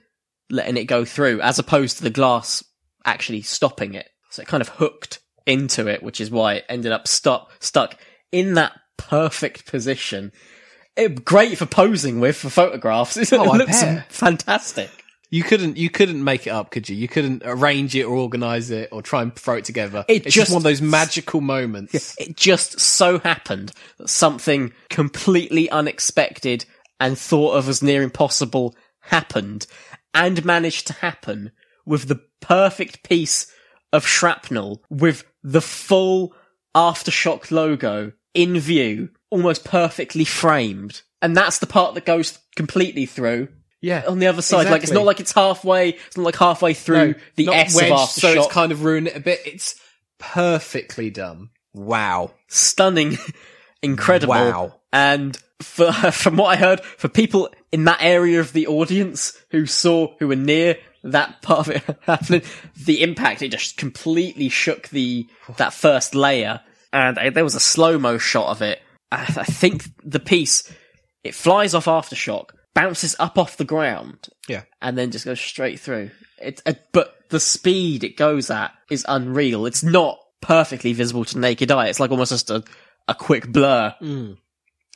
letting it go through, as opposed to the glass actually stopping it. So it kind of hooked into it, which is why it ended up stuck stuck in that perfect position. It, great for posing with for photographs. It Oh, looks fantastic. You couldn't you couldn't make it up, could you? You couldn't arrange it or organize it or try and throw it together. It it's just, just- one of those magical moments. It just so happened that something completely unexpected and thought of as near impossible happened and managed to happen with the perfect piece of shrapnel with the full aftershock logo in view, almost perfectly framed. And that's the part that goes completely through. Yeah. On the other side, like it's not like it's halfway. It's not like halfway through No, the S wedged, of so it's kind of ruined it a bit. It's perfectly done. Wow. stunning, incredible. Wow. And for, from what I heard, for people in that area of the audience who saw, who were near that part of it happening, the impact, it just completely shook the, that first layer. And uh, there was a slow-mo shot of it. I, I think the piece, it flies off Aftershock, bounces up off the ground, Yeah. and then just goes straight through. It, uh, but the speed it goes at is unreal. It's not perfectly visible to naked eye. It's like almost just a, a quick blur. And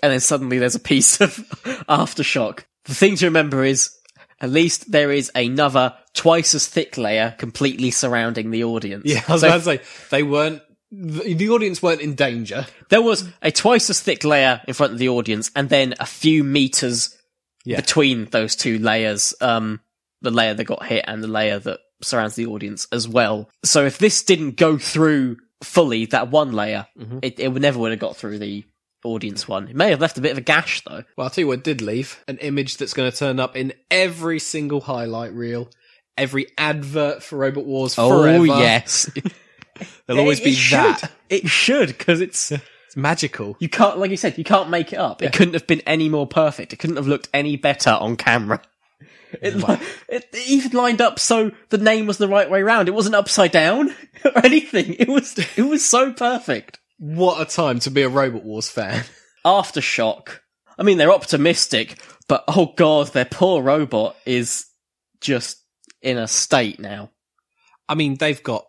then suddenly there's a piece of aftershock. The thing to remember is at least there is another twice as thick layer completely surrounding the audience. Yeah, I was So about to say they weren't the, the audience weren't in danger. there was a twice as thick layer in front of the audience and then a few meters Yeah. between those two layers. Um, the layer that got hit and the layer that surrounds the audience as well. So if this didn't go through fully, that one layer, Mm-hmm. it, it would never would have got through the audience one. It may have left a bit of a gash though. Well, I'll tell you what did leave an image that's going to turn up in every single highlight reel, every advert for Robot Wars forever. Oh yes, There'll always It- be it should. that. It should because it's It's magical. you can't like you said you can't make it up. It couldn't have been any more perfect. It couldn't have looked any better on camera. It, li- it even lined up so the name was the right way round. It wasn't upside down or anything. It was it was so perfect. What a time to be a Robot Wars fan. Aftershock. I mean, they're optimistic, but oh god, their poor robot is just in a state now. I mean, they've got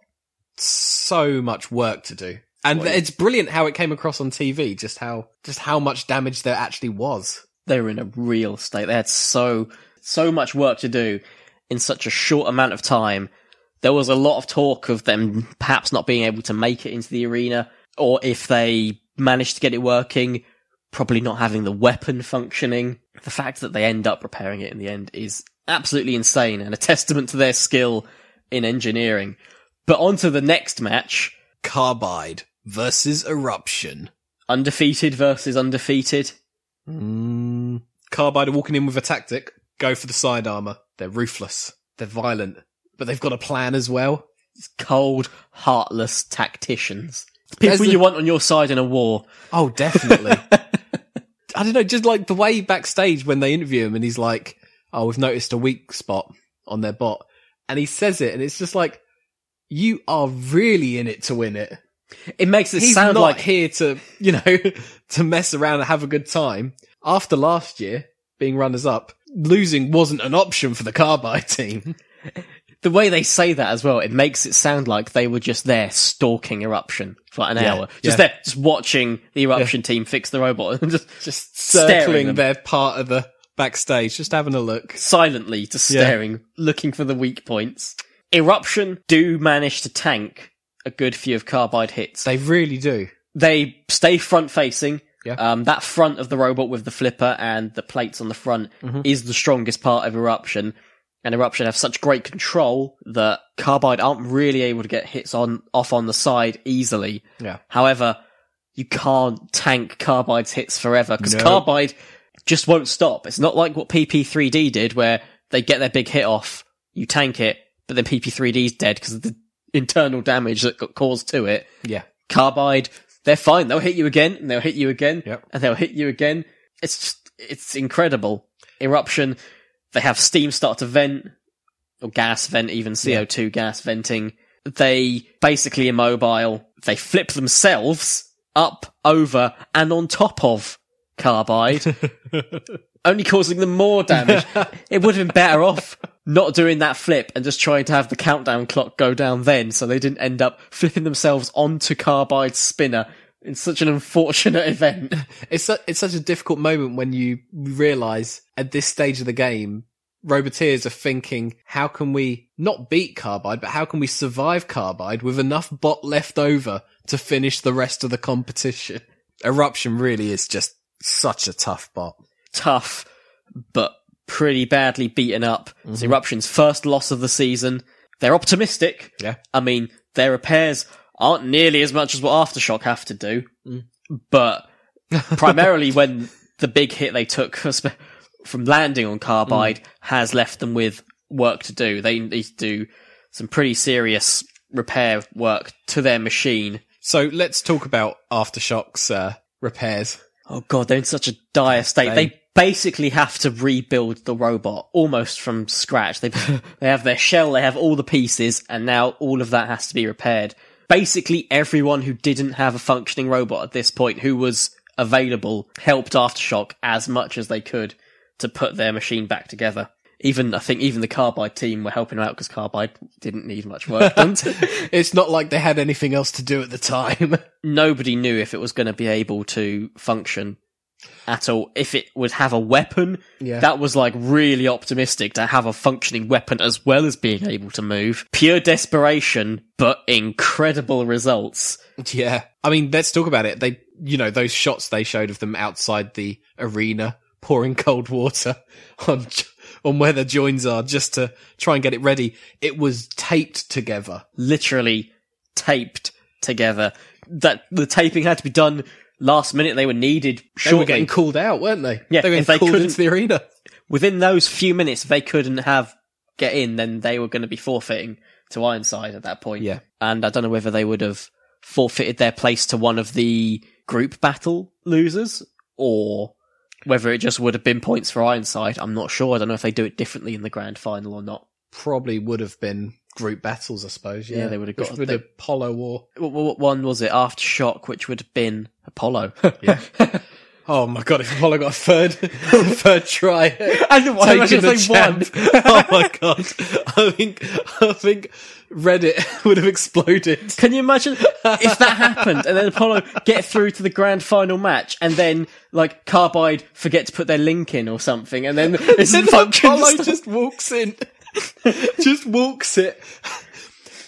so much work to do. And it's brilliant how it came across on TV, just how just how much damage there actually was. they were in a real state. They had so so much work to do in such a short amount of time. There was a lot of talk of them perhaps not being able to make it into the arena, or if they managed to get it working, probably not having the weapon functioning. The fact that they end up repairing it in the end is absolutely insane and a testament to their skill in engineering. But on to the next match. Carbide versus Eruption. Undefeated versus undefeated. Mm. Carbide are walking in with a tactic. Go for the side armor. They're ruthless. They're violent. But they've got a plan as well. It's cold, heartless tacticians. People There's the- you want on your side in a war. Oh, definitely. I don't know, just like the way backstage when they interview him and he's like, Oh, we've noticed a weak spot on their bot. And he says it and it's just like, you are really in it to win it. It makes it He's sound like here to, you know, to mess around and have a good time. After last year, being runners up, losing wasn't an option for the Carbide team. the way they say that as well. It makes it sound like they were just there stalking eruption for an Yeah, hour, just yeah. there, just watching the eruption team fix the robot and just Just circling their part of the backstage, just having a look. silently just Yeah. staring, looking for the weak points. Eruption do manage to tank a good few of carbide hits. They really do. they stay front facing. Yeah. Um, that front of the robot with the flipper and the plates on the front Mm-hmm. is the strongest part of Eruption. And Eruption have such great control that Carbide aren't really able to get hits on off on the side easily. Yeah. However, you can't tank Carbide's hits forever because No. Carbide just won't stop. It's not like what PP3D did where they get their big hit off, you tank it, but then PP3D's dead because of the internal damage that got caused to it. Yeah. Carbide, they're fine. They'll hit you again, and they'll hit you again, Yep. and they'll hit you again. It's just, it's incredible. Eruption, they have steam start to vent, or gas vent, even CO2 gas venting. They basically immobile. They flip themselves up, over, and on top of Carbide, only causing them more damage. it would have been better off not doing that flip and just trying to have the countdown clock go down then, so they didn't end up flipping themselves onto Carbide's spinner in such an unfortunate event. It's su- it's such a difficult moment when you realize at this stage of the game, Roboteers are thinking, how can we not beat Carbide, but how can we survive Carbide with enough bot left over to finish the rest of the competition? Eruption really is just such a tough bot. Tough, but pretty badly beaten up. It's mm-hmm. Eruption's first loss of the season. They're optimistic. Yeah. I mean, their repairs aren't nearly as much as what Aftershock have to do, mm. but primarily when the big hit they took from landing on Carbide mm. has left them with work to do. They need to do some pretty serious repair work to their machine. So let's talk about Aftershock's uh, repairs. Oh god, they're in such a dire state. They- They, basically have to rebuild the robot almost from scratch. They they have their shell, they have all the pieces, and now all of that has to be repaired. Basically, everyone who didn't have a functioning robot at this point, who was available, helped Aftershock as much as they could to put their machine back together. Even I think even the Carbide team were helping out because Carbide didn't need much work done. It's not like they had anything else to do at the time. nobody knew if it was going to be able to function at all. If it would have a weapon, Yeah. that was like really optimistic to have a functioning weapon as well as being able to move. Pure desperation, but incredible results. Yeah. I mean, let's talk about it. They, you know, those shots they showed of them outside the arena pouring cold water on, on where the joins are just to try and get it ready. It was taped together. Literally taped together. That the taping had to be done last minute. They were needed They were getting called out, weren't they? Yeah, They were if getting they called into the arena. Within those few minutes, if they couldn't have get in, then they were going to be forfeiting to Ironside at that point. Yeah. and I don't know whether they would have forfeited their place to one of the group battle losers or whether it just would have been points for Ironside. I'm not sure. I don't know if they do it differently in the grand final or not. Probably would have been group battles, I suppose. Yeah, Yeah, they would have Which got- With they- Apollo War. What, what one was it? Aftershock, which would have been Apollo. Yeah. Oh my god! If Apollo got a third, third try, And why taking the if they won? champ. oh my god! I think I think Reddit would have exploded. Can you imagine if that happened and then Apollo get through to the grand final match and then like Carbide forget to put their link in or something and then it's Then Apollo just walks in, just walks it.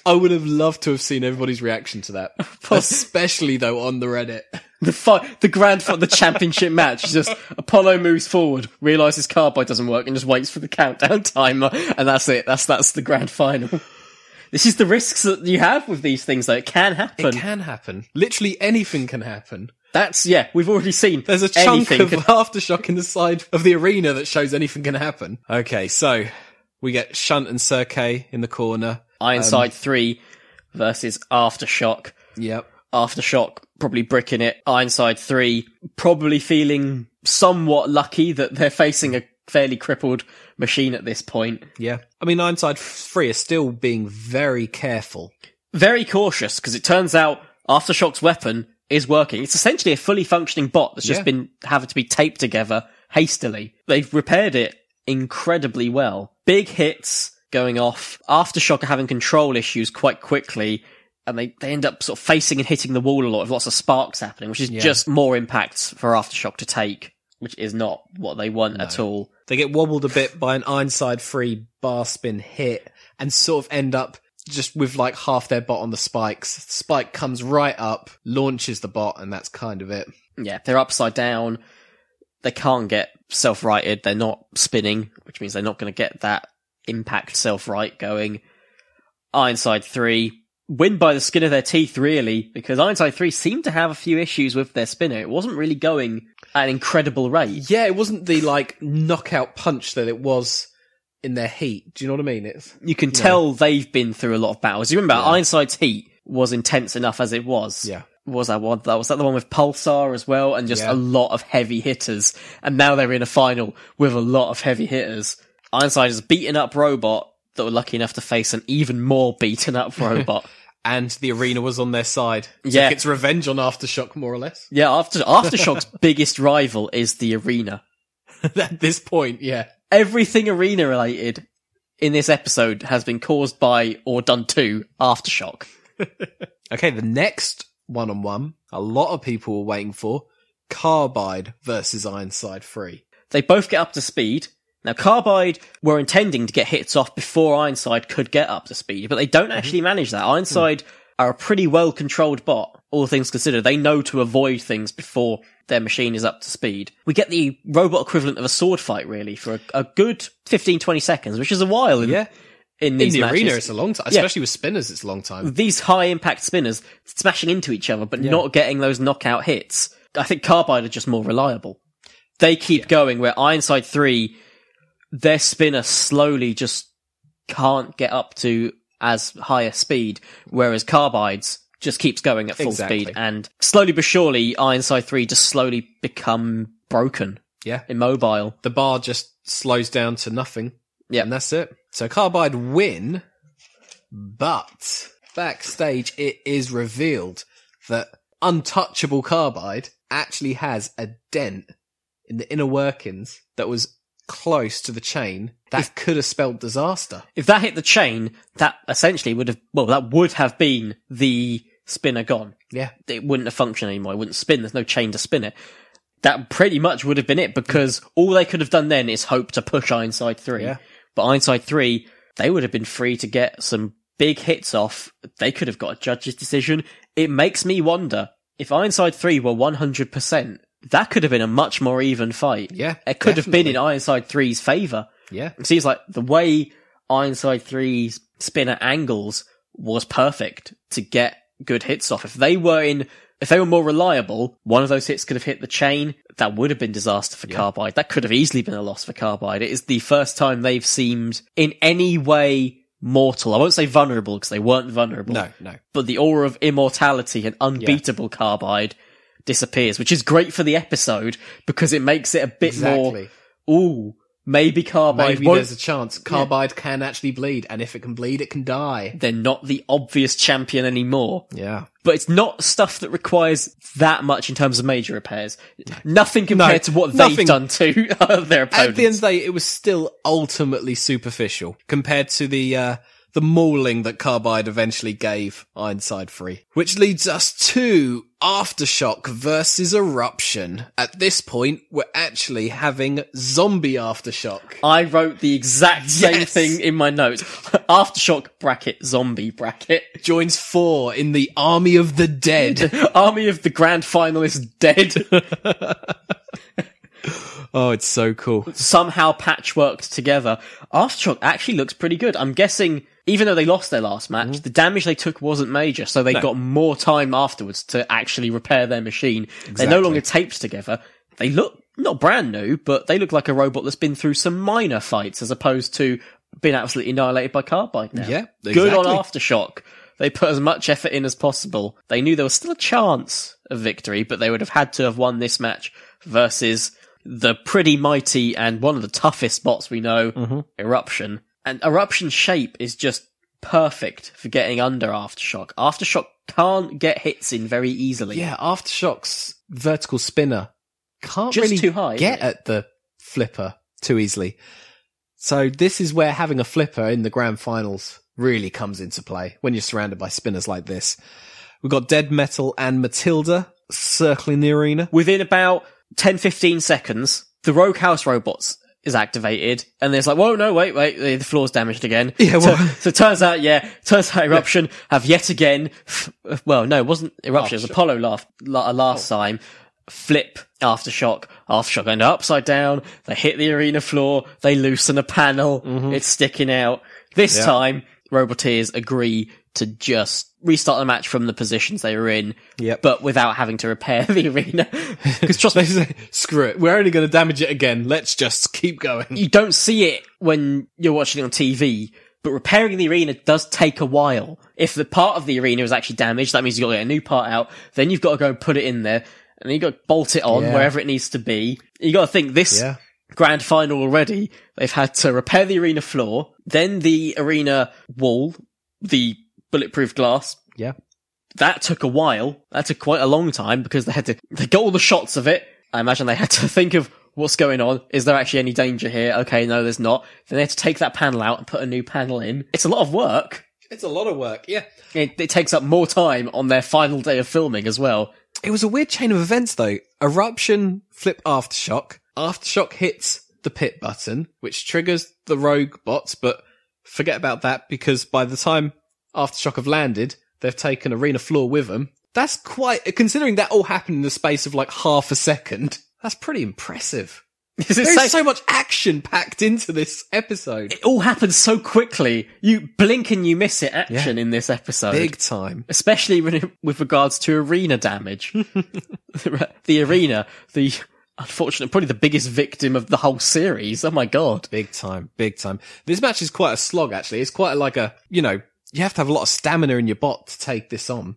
I would have loved to have seen everybody's reaction to that, especially though on the Reddit. the fight, the grand fi- the championship match. is Just Apollo moves forward, realizes Carbide doesn't work, and just waits for the countdown timer, and that's it. That's that's the grand final. This is the risks that you have with these things, though. It can happen. It can happen. Literally anything can happen. That's yeah. We've already seen. There's a chunk of can- aftershock in the side of the arena that shows anything can happen. Okay, so we get Shunt and Sir K in the corner. Ironside um, three versus Aftershock. Yep. Aftershock probably bricking it. Ironside 3 probably feeling somewhat lucky that they're facing a fairly crippled machine at this point. Yeah. I mean, Ironside 3 are still being very careful. Very cautious because it turns out Aftershock's weapon is working. It's essentially a fully functioning bot that's just Yeah. been having to be taped together hastily. They've repaired it incredibly well. Big hits going off. Aftershock are having control issues quite quickly. And they, they end up sort of facing and hitting the wall a lot with lots of sparks happening, which is just more impacts for Aftershock to take, which is not what they want at all. They get wobbled a bit by an Ironside 3 bar spin hit and sort of end up just with like half their bot on the spikes. Spike comes right up, launches the bot, and that's kind of it. Yeah, they're upside down. They can't get self-righted. They're not spinning, which means they're not going to get that impact self-right going. Ironside 3 win by the skin of their teeth, really, because Ironside 3 seemed to have a few issues with their spinner. It wasn't really going at an incredible rate. Yeah, it wasn't the like knockout punch that it was in their heat. Do you know what I mean? It's You can tell they've been through a lot of battles. You remember Ironside's heat was intense enough as it was. Yeah. Was that one? That was that the one with Pulsar as well, and just Yeah. a lot of heavy hitters. And now they're in a final with a lot of heavy hitters. Ironside has beaten up Robot that were lucky enough to face an even more beaten up Robot. and the arena was on their side. It's Yeah. like it's revenge on Aftershock, more or less. yeah, after Aftershock's biggest rival is the arena. At this point, yeah. Everything arena related in this episode has been caused by or done to Aftershock. Okay, the next one on one, a lot of people were waiting for Carbide versus Ironside 3. They both get up to speed. Now, Carbide were intending to get hits off before Ironside could get up to speed, but they don't mm-hmm. actually manage that. Hmm. Ironside are a pretty well controlled bot, all things considered. They know to avoid things before their machine is up to speed. We get the robot equivalent of a sword fight, really, for a, a good 15, 20 seconds, which is a while in, Yeah. In In these the matches. arena, it's a long time, Yeah. especially with spinners, it's a long time. These high impact spinners smashing into each other, but not getting those knockout hits. I think Carbide are just more reliable. They keep going where Ironside 3, their spinner slowly just can't get up to as high a speed, whereas Carbide's just keeps going at full Exactly. speed. And slowly but surely, Ironside 3 just slowly become broken, Yeah. immobile. The bar just slows down to nothing. Yeah. And that's it. So Carbide win, but backstage it is revealed that untouchable Carbide actually has a dent in the inner workings that was close to the chain that could have spelled disaster. If that hit the chain, that essentially would have, well, that would have been the spinner gone. Yeah. it wouldn't have functioned anymore. It wouldn't spin. There's no chain to spin it. That pretty much would have been it because all they could have done then is hope to push Ironside 3. Yeah. But Ironside 3, they would have been free to get some big hits off. They could have got a judge's decision. It makes me wonder if Ironside 3 were 100%, that could have been a much more even fight. Yeah, It could have been in Ironside 3's favour. Yeah. It seems like the way Ironside 3's spinner angles was perfect to get good hits off. If they were in, if they were more reliable, one of those hits could have hit the chain. That would have been disaster for Carbide. That could have easily been a loss for Carbide. It is the first time they've seemed in any way mortal. I won't say vulnerable because they weren't vulnerable. No, no. But the aura of immortality and unbeatable Carbide disappears, which is great for the episode because it makes it a bit Exactly. more, ooh, maybe Carbide Maybe won't there's a chance Carbide can actually bleed, and if it can bleed, it can die. they're not the obvious champion anymore. Yeah. But it's not stuff that requires that much in terms of major repairs. Nothing compared to what nothing. they've done to their opponents. At the end of the day, it was still ultimately superficial compared to the uh, the mauling that Carbide eventually gave Ironside 3. Which leads us to Aftershock versus Eruption. At this point, we're actually having zombie Aftershock. I wrote the exact same Yes. thing in my notes. Aftershock bracket, zombie bracket. Joins Thor in the Army of the Dead. Army of the grand finalists dead. oh, it's so cool. Somehow patchworked together. Aftershock actually looks pretty good. I'm guessing, even though they lost their last match, Mm-hmm. the damage they took wasn't major, so they got more time afterwards to actually repair their machine. They're no longer taped together. They look not brand new, but they look like a robot that's been through some minor fights as opposed to being absolutely annihilated by Carbide now. Yeah, Good on. Aftershock. They put as much effort in as possible. They knew there was still a chance of victory, but they would have had to have won this match versus the pretty mighty and one of the toughest bots we know, Mm-hmm. Eruption. And Eruption's shape is just perfect for getting under Aftershock. Aftershock can't get hits in very easily. Yeah, Aftershock's vertical spinner can't Just really too high, get at the flipper too easily. So this is where having a flipper in the grand finals really comes into play when you're surrounded by spinners like this. We've got Dead Metal and Matilda circling the arena. Within about 10, 15 seconds, the Rogue House robots is activated, and there's like, whoa, no, wait, wait, the floor's damaged again. Yeah, so, well- so it turns out, yeah, turns out Eruption have yet again, f- well, no, it wasn't Eruption, it was Apollo last, la- uh, last oh. time, flip Aftershock, Aftershock up upside down, they hit the arena floor, they loosen a panel, mm-hmm. it's sticking out. This Yeah. time, Roboteers agree to just restart the match from the positions they were in, Yep. but without having to repair the arena. Because trust me, say, screw it. We're only going to damage it again. Let's just keep going. you don't see it when you're watching it on TV, but repairing the arena does take a while. If the part of the arena is actually damaged, that means you've got to get a new part out, then you've got to go and put it in there, and you've got to bolt it on Yeah. wherever it needs to be. You got to think this Yeah. grand final already, they've had to repair the arena floor, then the arena wall, the bulletproof glass. Yeah. That took a while. That took quite a long time because they had to, they got all the shots of it. I imagine they had to think of what's going on. Is there actually any danger here? Okay, no, there's not. Then they had to take that panel out and put a new panel in. It's a lot of work. It's a lot of work. Yeah. It, it takes up more time on their final day of filming as well. It was a weird chain of events though. Eruption, flip aftershock. Aftershock hits the pit button, which triggers the rogue bots, but forget about that because by the time Aftershock have landed, they've taken arena floor with them. That's quite, considering that all happened in the space of like half a second, that's pretty impressive. There's so- so much action packed into this episode. it all happens so quickly. You blink and you miss it action in this episode. Big time. especially when it, with regards to arena damage. the arena, the unfortunate, probably the biggest victim of the whole series. Oh my god! Big time, big time. This match is quite a slog, actually. It's quite like a, you know, you have to have a lot of stamina in your bot to take this on.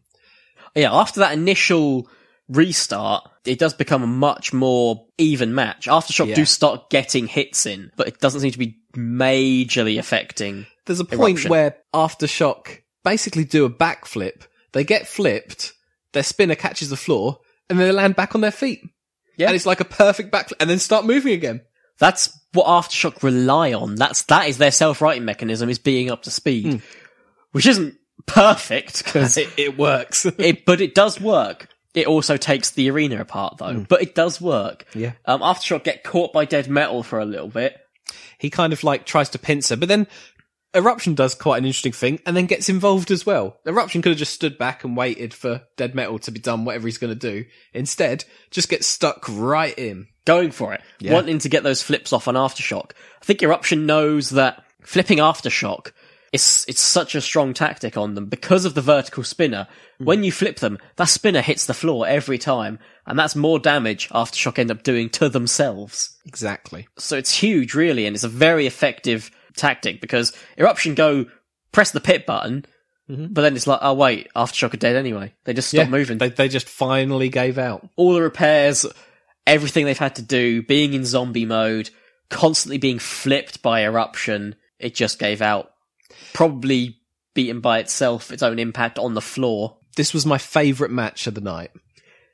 Yeah, after that initial restart, it does become a much more even match. Aftershock Yeah. do start getting hits in, but it doesn't seem to be majorly affecting. There's a point Eruption. where Aftershock basically do a backflip. They get flipped, their spinner catches the floor, and then they land back on their feet. Yeah. And it's like a perfect backflip, and then start moving again. That's what Aftershock rely on. That's that is their self-righting mechanism is being up to speed, hmm. Which isn't perfect because It, it works. it, but it does work. It also takes the arena apart though, but it does work. Yeah. Um, Aftershock get caught by dead metal for a little bit. he kind of like tries to pincer, but then Eruption does quite an interesting thing and then gets involved as well. Eruption could have just stood back and waited for Dead Metal to be done whatever he's going to do. Instead, just gets stuck right in. going for it, Yeah. wanting to get those flips off on Aftershock. I think Eruption knows that flipping Aftershock is it's such a strong tactic on them because of the vertical spinner. Hmm. When you flip them, that spinner hits the floor every time, and that's more damage Aftershock end up doing to themselves. Exactly. So it's huge, really, and it's a very effective tactic because Eruption go press the pit button, but then it's like, oh wait, Aftershock are dead anyway. They just stop moving. They, they just finally gave out. all the repairs, everything they've had to do, being in zombie mode, constantly being flipped by eruption, it just gave out. Probably beaten by itself, its own impact on the floor. This was my favourite match of the night.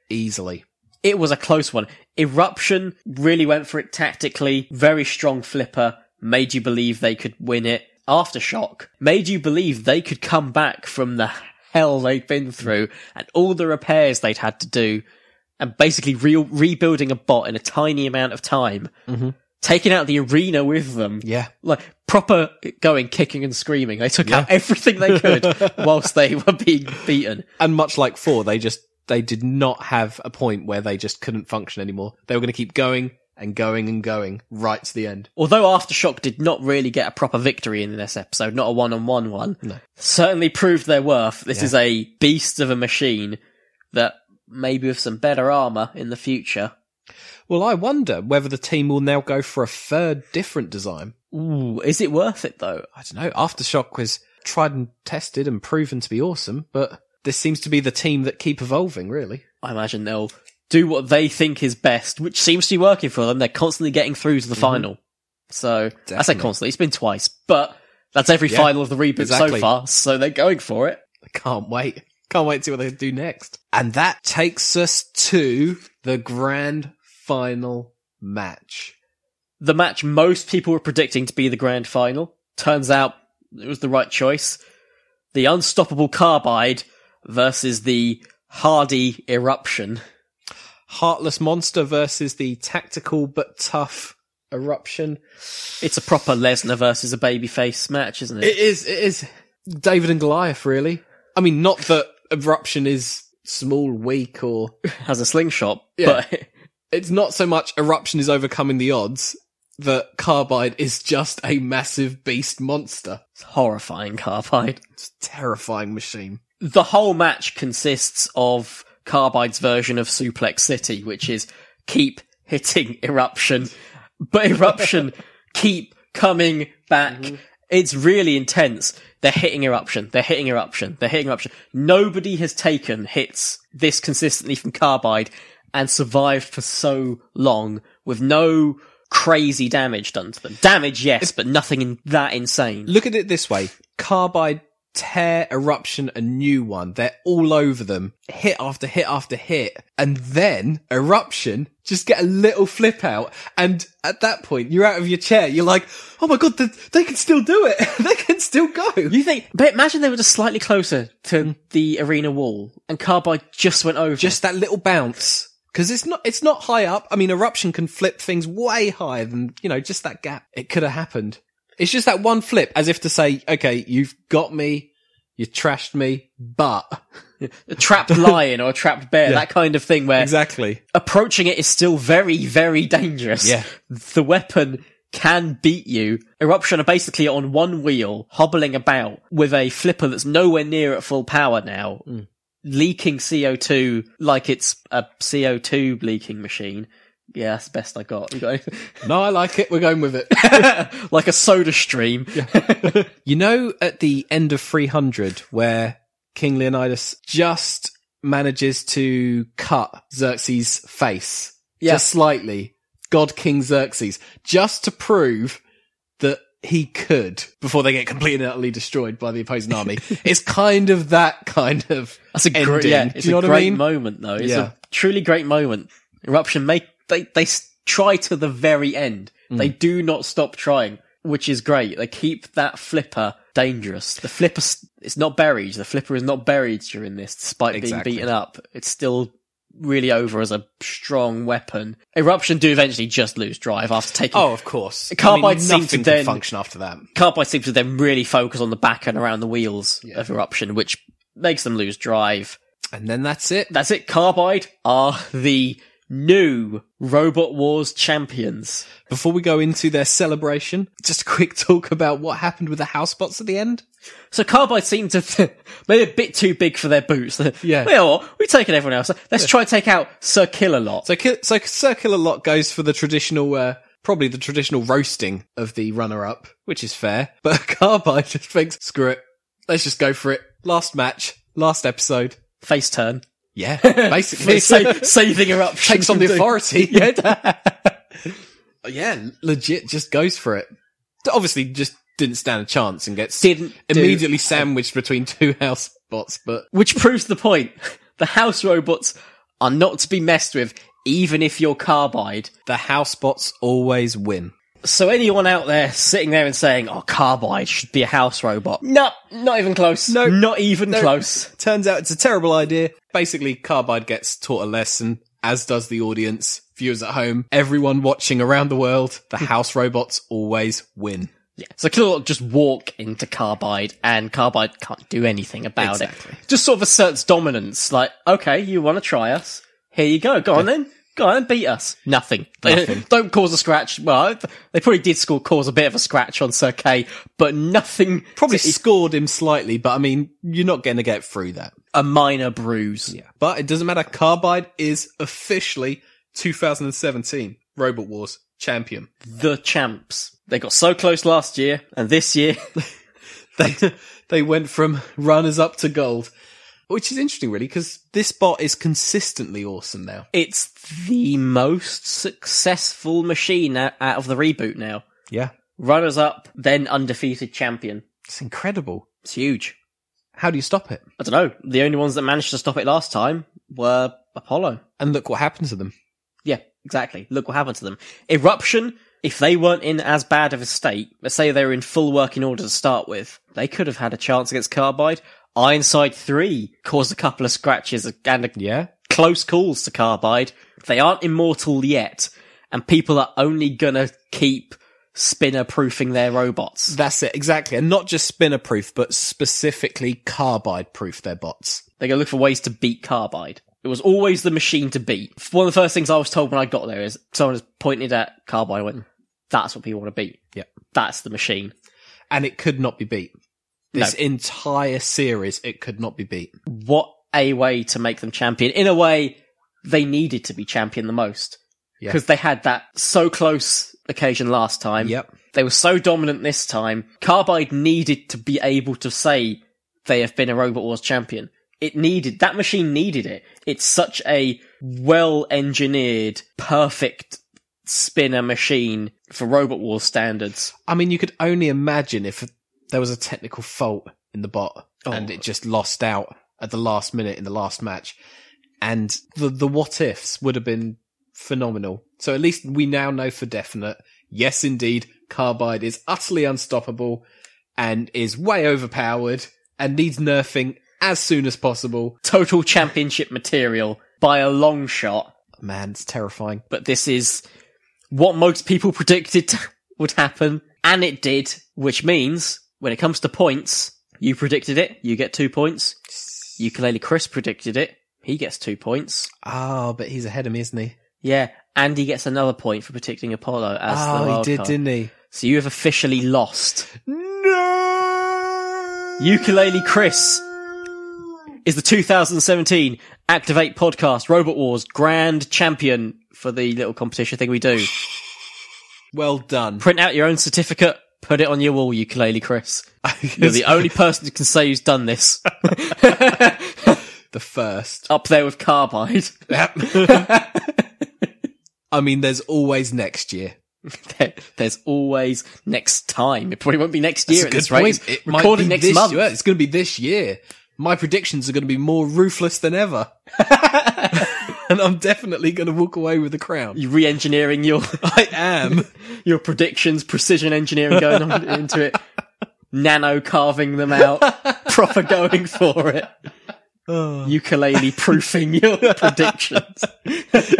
Easily. It was a close one. Eruption really went for it tactically, very strong flipper, made you believe they could win it. Aftershock made you believe they could come back from the hell they'd been through and all the repairs they'd had to do and basically re- rebuilding a bot in a tiny amount of time. Mm-hmm. Taking out the arena with them. Yeah. Like proper going kicking and screaming. They took out everything they could whilst they were being beaten. And much like Thor, they just, they did not have a point where they just couldn't function anymore. They were going to keep going and going and going right to the end. Although Aftershock did not really get a proper victory in this episode, not a one-on-one one, No. certainly proved their worth. This Yeah. is a beast of a machine that maybe with some better armor in the future. Well, I wonder whether the team will now go for a third different design. Ooh, is it worth it though? I don't know. Aftershock was tried and tested and proven to be awesome, but this seems to be the team that keep evolving, really. I imagine they'll do what they think is best, which seems to be working for them. They're constantly getting through to the final. So I say Mm-hmm. Constantly, it's been twice, but that's every Yeah, final of the reboot exactly. so far. So they're going for it. I can't wait. Can't wait to see what they do next. And that takes us to the grand final match. the match most people were predicting to be the grand final. Turns out it was the right choice. The unstoppable carbide versus the hardy eruption. Heartless Monster versus the tactical but tough Eruption. It's a proper Lesnar versus a babyface match, isn't it? It is, it is David and Goliath, really. I mean, not that Eruption is small, weak, or Has a slingshot, Yeah. but it's not so much Eruption is overcoming the odds. that Carbide is just a massive beast monster. It's horrifying Carbide. It's a terrifying machine. The whole match consists of Carbide's version of Suplex City, which is keep hitting Eruption, but Eruption keep coming back. Mm-hmm. It's really intense. They're hitting Eruption. They're hitting Eruption. They're hitting Eruption. Nobody has taken hits this consistently from Carbide and survived for so long with no crazy damage done to them. Damage, yes, but nothing in that insane. Look at it this way. Carbide tear eruption a new one. They're all over them. Hit after hit after hit. And then eruption just get a little flip out. And at that point, you're out of your chair. You're like, oh my God, they, they can still do it. they can still go. You think, but imagine they were just slightly closer to the arena wall and Carbide just went over. Just that little bounce. Cause it's not, it's not high up. I mean, eruption can flip things way higher than, you know, just that gap. It could have happened. It's just that one flip as if to say, okay, you've got me. You trashed me, but a trapped lion or a trapped bear, that kind of thing where exactly approaching it is still very, very dangerous. Yeah. The weapon can beat you. Eruption are basically on one wheel, hobbling about with a flipper that's nowhere near at full power now, mm. Leaking CO2 like it's a CO2 leaking machine. Yeah, that's the best I got. You got no, I like it. We're going with it. like a soda stream. You know, at the end of 300, where King Leonidas just manages to cut Xerxes' face Yeah. just slightly, God King Xerxes, just to prove he could before they get completely and utterly destroyed by the opposing army. it's kind of that kind of That's a ending. great, yeah, Do it's you know a what great I mean? moment though. It's Yeah. a truly great moment. Eruption make they they s- try to the very end. Mm. They do not stop trying, which is great. They keep that flipper dangerous. The flipper s- it's not buried. The flipper is not buried during this, despite Exactly. being beaten up. It's still really over as a strong weapon. Eruption do eventually just lose drive after taking. Oh, of course. Carbide I mean, nothing to then- function after that. Carbide seems to then really focus on the back and around the wheels of Eruption, which makes them lose drive. And then that's it. That's it. Carbide are the new Robot Wars champions. Before we go into their celebration, just a quick talk about what happened with the house bots at the end. So Carbide seemed to maybe a bit too big for their boots. Yeah. Know? We've taken everyone else. Let's try and take out Sir Killalot. So, so Sir Killalot goes for the traditional, uh, probably the traditional roasting of the runner-up, which is fair. But Carbide just thinks, screw it, let's just go for it. Last match, last episode. Face turn. Yeah, basically Sa- saving up takes on the authority. Yeah, oh, yeah, legit, just goes for it. Obviously, just didn't stand a chance and gets Didn't do- immediately sandwiched between two house bots. But Which proves the point. The house robots are not to be messed with, even if you're Carbide. the house bots always win. So anyone out there sitting there and saying, "Oh, Carbide should be a house robot," no, not even close. No. not even No. close. Turns out it's a terrible idea. Basically, Carbide gets taught a lesson, as does the audience, viewers at home, everyone watching around the world. The house robots always win. Yeah. Sir Killalot just walk into Carbide, and Carbide can't do anything about Exactly. it. Just sort of asserts dominance. Like, okay, you want to try us? Here you go. Go on then. Go on and beat us. Nothing. Nothing. don't cause a scratch. Well, they probably did score cause a bit of a scratch on Sir K, but nothing. Probably to- scored him slightly, but I mean, you're not going to get through that. a minor bruise. Yeah. But it doesn't matter. Carbide is officially 2017 Robot Wars champion. The champs. They got so close last year, and this year, They, they went from runners up to gold, which is interesting really, because this bot is consistently awesome now. it's the most successful machine out out of the reboot now. Yeah. Runners up, then undefeated champion. It's incredible. It's huge. How do you stop it? I don't know. The only ones that managed to stop it last time were Apollo. And look what happened to them. Yeah, exactly. Look what happened to them. Eruption, if they weren't in as bad of a state, let's say they were in full working order to start with, they could have had a chance against Carbide. Ironside 3 caused a couple of scratches and a Yeah. close calls to Carbide. They aren't immortal yet, and people are only gonna keep spinner proofing their robots. That's it, exactly. And not just spinner proof, but specifically carbide proof their bots. They're gonna look for ways to beat Carbide. It was always the machine to beat. One of the first things I was told when I got there is someone has pointed at Carbide and went, That's what people want to beat. Yep. That's the machine. And it could not be beat. This No. entire series, it could not be beat. What a way to make them champion. In a way, they needed to be champion the most. Yeah. Because they had that so close occasion last time. Yep. They were so dominant this time. Carbide needed to be able to say they have been a Robot Wars champion. It needed, that machine needed it. It's such a well engineered, perfect spinner machine for Robot Wars standards. I mean, you could only imagine if there was a technical fault in the bot oh. and Oh. it just lost out at the last minute in the last match. And the, the what ifs would have been phenomenal. So at least we now know for definite. Yes, indeed, Carbide is utterly unstoppable and is way overpowered and needs nerfing as soon as possible. Total championship material by a long shot. Man, it's terrifying. But this is what most people predicted would happen. And it did, which means when it comes to points, you predicted it, you get two points. Ukulele Chris predicted it, he gets two points. Ah, but he's ahead of me, isn't he? Yeah, and he gets another point for predicting Apollo as the Oh, he did, card. didn't he? So you have officially lost. No! Ukulele Chris is the 2017 Activate Podcast Robot Wars Grand Champion for the little competition thing we do. Well done. Print out your own certificate, put it on your wall, Ukulele Chris. You're the only person who can say who's done this. the first. Up there with Carbide. I mean, there's always next year. There- There's always next time. It probably won't be next year at this rate. It might Recording be next this month. year. It's going to be this year. My predictions are going to be more ruthless than ever. and I'm definitely going to walk away with the crown. You re-engineering your I am. Your predictions, precision engineering going on into it, nano carving them out, proper going for it. Oh. Ukulele proofing your predictions.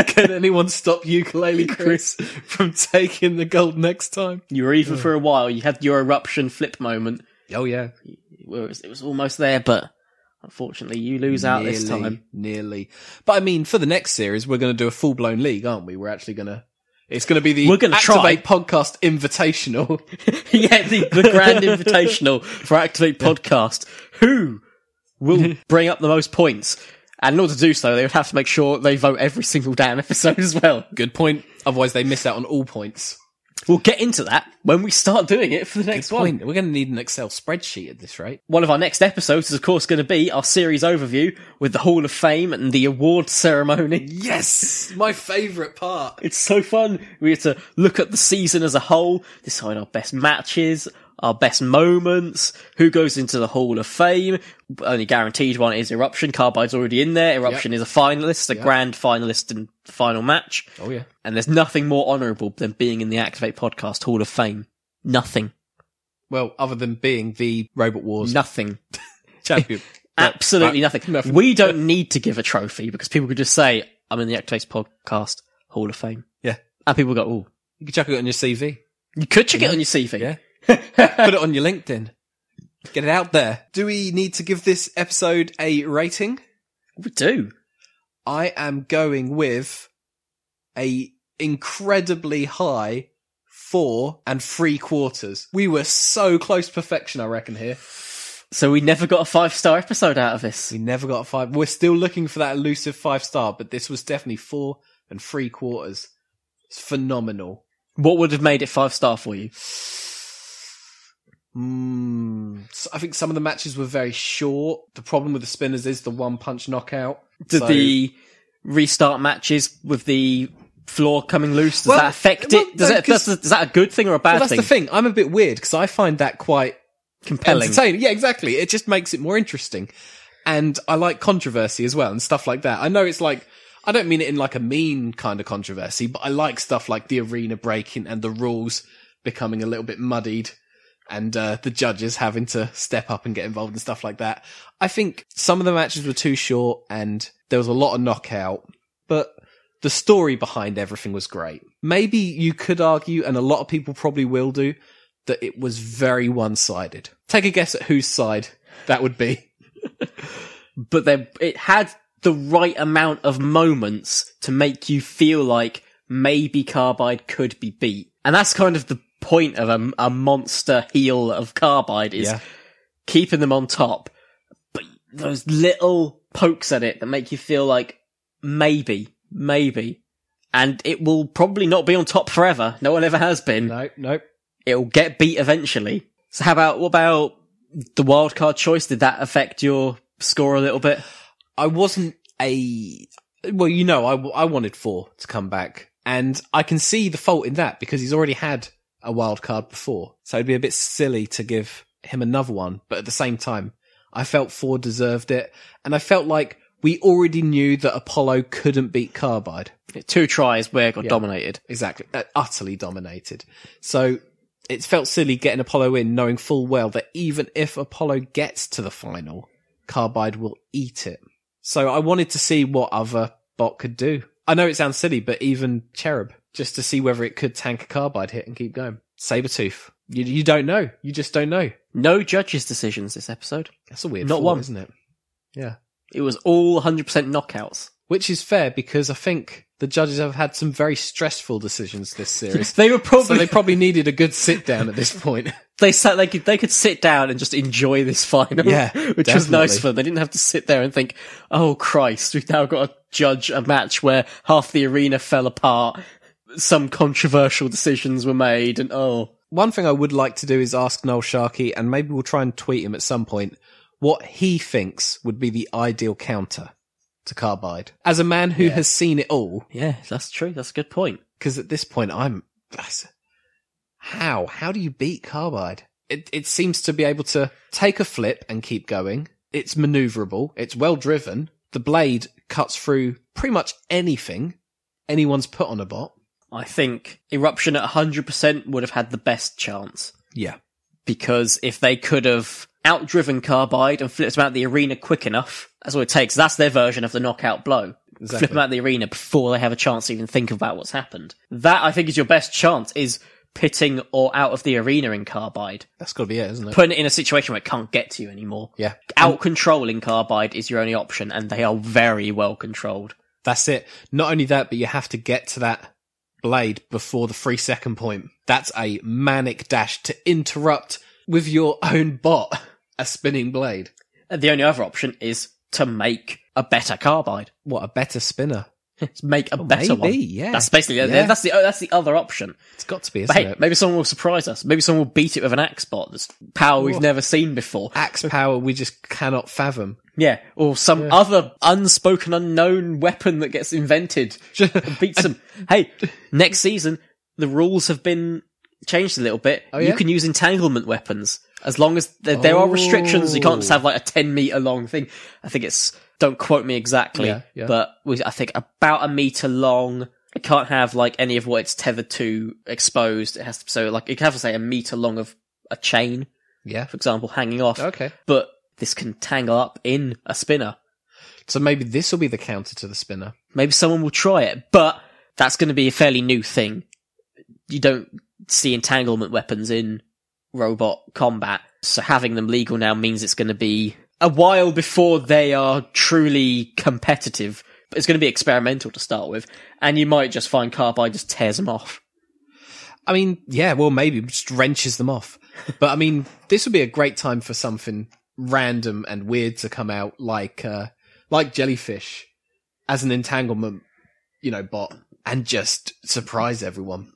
Can anyone stop ukulele Chris from taking the gold next time? You were even oh. for a while. You had your eruption flip moment. Oh yeah, Where it was, it was almost there, but unfortunately, you lose out this time. Nearly. But I mean, for the next series, we're going to do a full blown league, aren't we? We're actually going to. It's going to be the We're gonna try. Activate Podcast Invitational. yeah, the, the grand invitational for Activate Podcast. Who will bring up the most points? And in order to do so, they would have to make sure they vote every single damn episode as well. Good point. Otherwise, they miss out on all points. We'll get into that when we start doing it for the next one. We're going to need an Excel spreadsheet at this rate. One of our next episodes is, of course, going to be our series overview with the Hall of Fame and the award ceremony. Yes, my favourite part. It's so fun. We have to look at the season as a whole, decide our best matches, our best moments, who goes into the Hall of Fame. Only guaranteed one is Eruption. Carbide's already in there. Eruption is a finalist, a grand finalist in the final match. Oh yeah. And there's nothing more honourable than being in the Activate Podcast Hall of Fame. Nothing. Well, other than being the Robot Wars Nothing. champion. Absolutely nothing. nothing. We don't need to give a trophy because people could just say, I'm in the Activate Podcast Hall of Fame. Yeah. And people go, oh, You could chuck it on your CV. you could check it on your CV. Yeah. Put it on your LinkedIn. Get it out there. Do we need to give this episode a rating? We do. I am going with a incredibly high four and three quarters. We were so close to perfection, I reckon, here. So we never got a five star episode out of this. We never got a five. We're still looking for that elusive five star, but this was definitely four and three quarters. It's phenomenal. What would have made it five star for you? Mm, so I think some of the matches were very short. The problem with the spinners is the one punch knockout. Did So- the restart matches with the floor coming loose, does Well, that affect well, it? Does, no, it that's, is that a good thing or a bad Well, that's thing? the thing. I'm a bit weird because I find that quite Compelling. entertaining. Yeah, exactly. It just makes it more interesting. And I like controversy as well and stuff like that. I know it's like, I don't mean it in like a mean kind of controversy, but I like stuff like the arena breaking and the rules becoming a little bit muddied and uh, the judges having to step up and get involved and stuff like that. I think some of the matches were too short and there was a lot of knockout, but the story behind everything was great. Maybe you could argue, and a lot of people probably will do, that it was very one sided. Take a guess at whose side that would be. but then it had the right amount of moments to make you feel like maybe Carbide could be beat. And that's kind of the point of a, a monster heel of Carbide is Yeah. keeping them on top. But those little pokes at it that make you feel like maybe, maybe. And it will probably not be on top forever. No one ever has been. No, nope. It'll get beat eventually. So how about, what about the wild card choice? Did that affect your score a little bit? I wasn't a well, you know, I I wanted Thor to come back, and I can see the fault in that because he's already had a wild card before, so it'd be a bit silly to give him another one. But at the same time, I felt Thor deserved it, and I felt like we already knew that Apollo couldn't beat Carbide. Two tries where it got Yeah. dominated. Exactly, uh, utterly dominated. So it felt silly getting Apollo in, knowing full well that even if Apollo gets to the final, Carbide will eat it. So I wanted to see what other bot could do. I know it sounds silly, but even Cherub, just to see whether it could tank a Carbide hit and keep going. Sabretooth. You, you don't know. You just don't know. No judges' decisions this episode. That's a weird Not thought, one. isn't it? Yeah. It was all 100% knockouts. Which is fair because I think the judges have had some very stressful decisions this series. They were probably so they probably needed a good sit down at this point. they sat they could they could sit down and just enjoy this final. Yeah, which was nice for them. They didn't have to sit there and think, "Oh Christ, we've now got to judge a match where half the arena fell apart, some controversial decisions were made, and oh, One thing I would like to do is ask Noel Sharkey, and maybe we'll try and tweet him at some point, what he thinks would be the ideal counter to Carbide. As a man who has seen it all, yeah, that's true. That's a good point. because at this point I'm. How? How do you beat Carbide? It, it seems to be able to take a flip and keep going. It's maneuverable. It's well driven. The blade cuts through pretty much anything anyone's put on a bot. I think eruption at 100% would have had the best chance Yeah. because if they could have outdriven Carbide and flipped them out the arena quick enough, that's what it takes. That's their version of the knockout blow. Exactly. Flip them out the arena before they have a chance to even think about what's happened. That I think is your best chance is pitting or out of the arena in Carbide. That's got to be it, isn't it? Putting it in a situation where it can't get to you anymore. yeah. Out controlling Carbide is your only option and they are very well controlled. That's it. Not only that, but you have to get to that blade before the three second point. That's a manic dash to interrupt with your own bot a spinning blade. The only other option is to make a better Carbide. What a better spinner. Make a better maybe, one. yeah. That's basically Yeah. that's the oh, that's the other option. It's got to be, hey, it? maybe someone will surprise us. Maybe someone will beat it with an axe bot. That's power we've never seen before. Axe power we just cannot fathom. Yeah, or some other unspoken, unknown weapon that gets invented and beats them. hey, next season the rules have been changed a little bit. Oh, You can use entanglement weapons as long as there, there are restrictions. You can't just Oh. have like a ten meter long thing. I think it's don't quote me exactly, Yeah, yeah. but we, I think about a meter long. It can't have like any of what it's tethered to exposed. It has to so like it can have to say a meter long of a chain, Yeah. for example, hanging off. Okay. But this can tangle up in a spinner. So maybe this will be the counter to the spinner. Maybe someone will try it, but that's going to be a fairly new thing. You don't see entanglement weapons in robot combat, so having them legal now means it's going to be a while before they are truly competitive. But it's going to be experimental to start with, and you might just find Carbide just tears them off. I mean, yeah, well, maybe just wrenches them off. But I mean, this would be a great time for something random and weird to come out, like uh, like jellyfish as an entanglement, you know, bot, and just surprise everyone.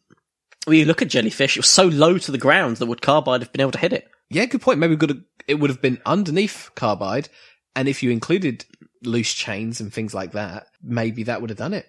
Well, you look at Jellyfish; it was so low to the ground that would Carbide have been able to hit it? Yeah, good point. Maybe we have, it would have been underneath carbide, and if you included loose chains and things like that, maybe that would have done it.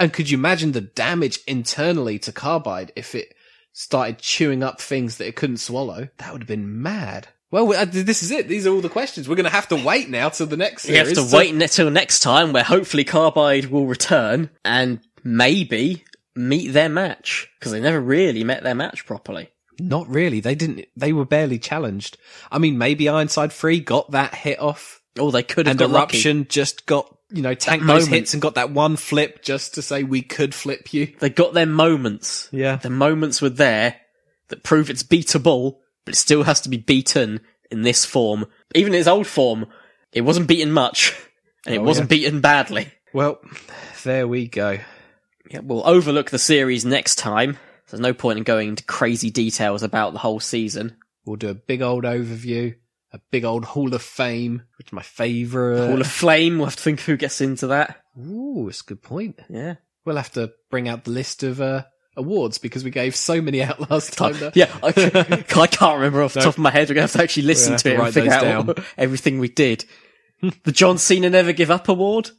And could you imagine the damage internally to carbide if it started chewing up things that it couldn't swallow? That would have been mad. Well, we- uh, this is it. These are all the questions. We're going to have to wait now till the next You have to wait until next time, where hopefully Carbide will return and maybe meet their match because they never really met their match properly. Not really. They didn't. They were barely challenged. I mean, maybe Ironside Three got that hit off, Oh, they could have and got lucky. Eruption just got you know tanked those hits and got that one flip just to say we could flip you. They got their moments. Yeah. The moments were there that prove it's beatable, but it still has to be beaten in this form. Even in its old form, it wasn't beaten much, and it Oh, wasn't beaten badly. Well, there we go. Yeah, we'll overlook the series next time. There's no point in going into crazy details about the whole season. We'll do a big old overview, a big old Hall of Fame, which is my favourite. Hall of Flame, we'll have to think who gets into that. Ooh, it's a good point. Yeah. We'll have to bring out the list of uh, awards because we gave so many out last time. that- Yeah, I, I can't remember off the top of my head. We're going to have to actually listen to to it and figure out down. everything we did. the John Cena Never Give Up Award.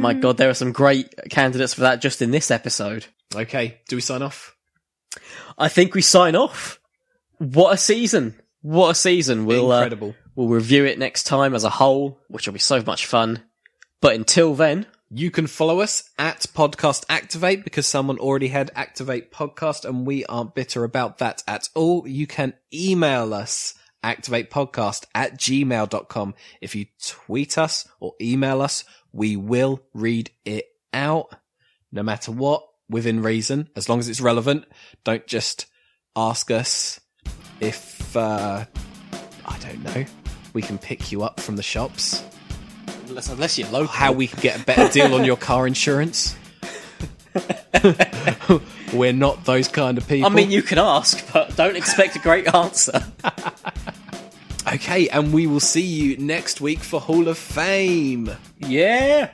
My God, there are some great candidates for that just in this episode. Okay, do we sign off? I think we sign off. What a season! What a season! We'll uh, Incredible. we'll review it next time as a whole, which will be so much fun. But until then, You can follow us at Podcast Activate because someone already had Activate Podcast and we aren't bitter about that at all. You can email us activatepodcast at gmail.com. If you tweet us or email us, we will read it out no matter what within reason, as long as it's relevant. Don't just ask us if, uh, I don't know, we can pick you up from the shops unless, unless you're local, how we can get a better deal on your car insurance. We're not those kind of people. I mean, you can ask, but don't expect a great answer. okay, and we will see you next week for Hall of Fame. yeah.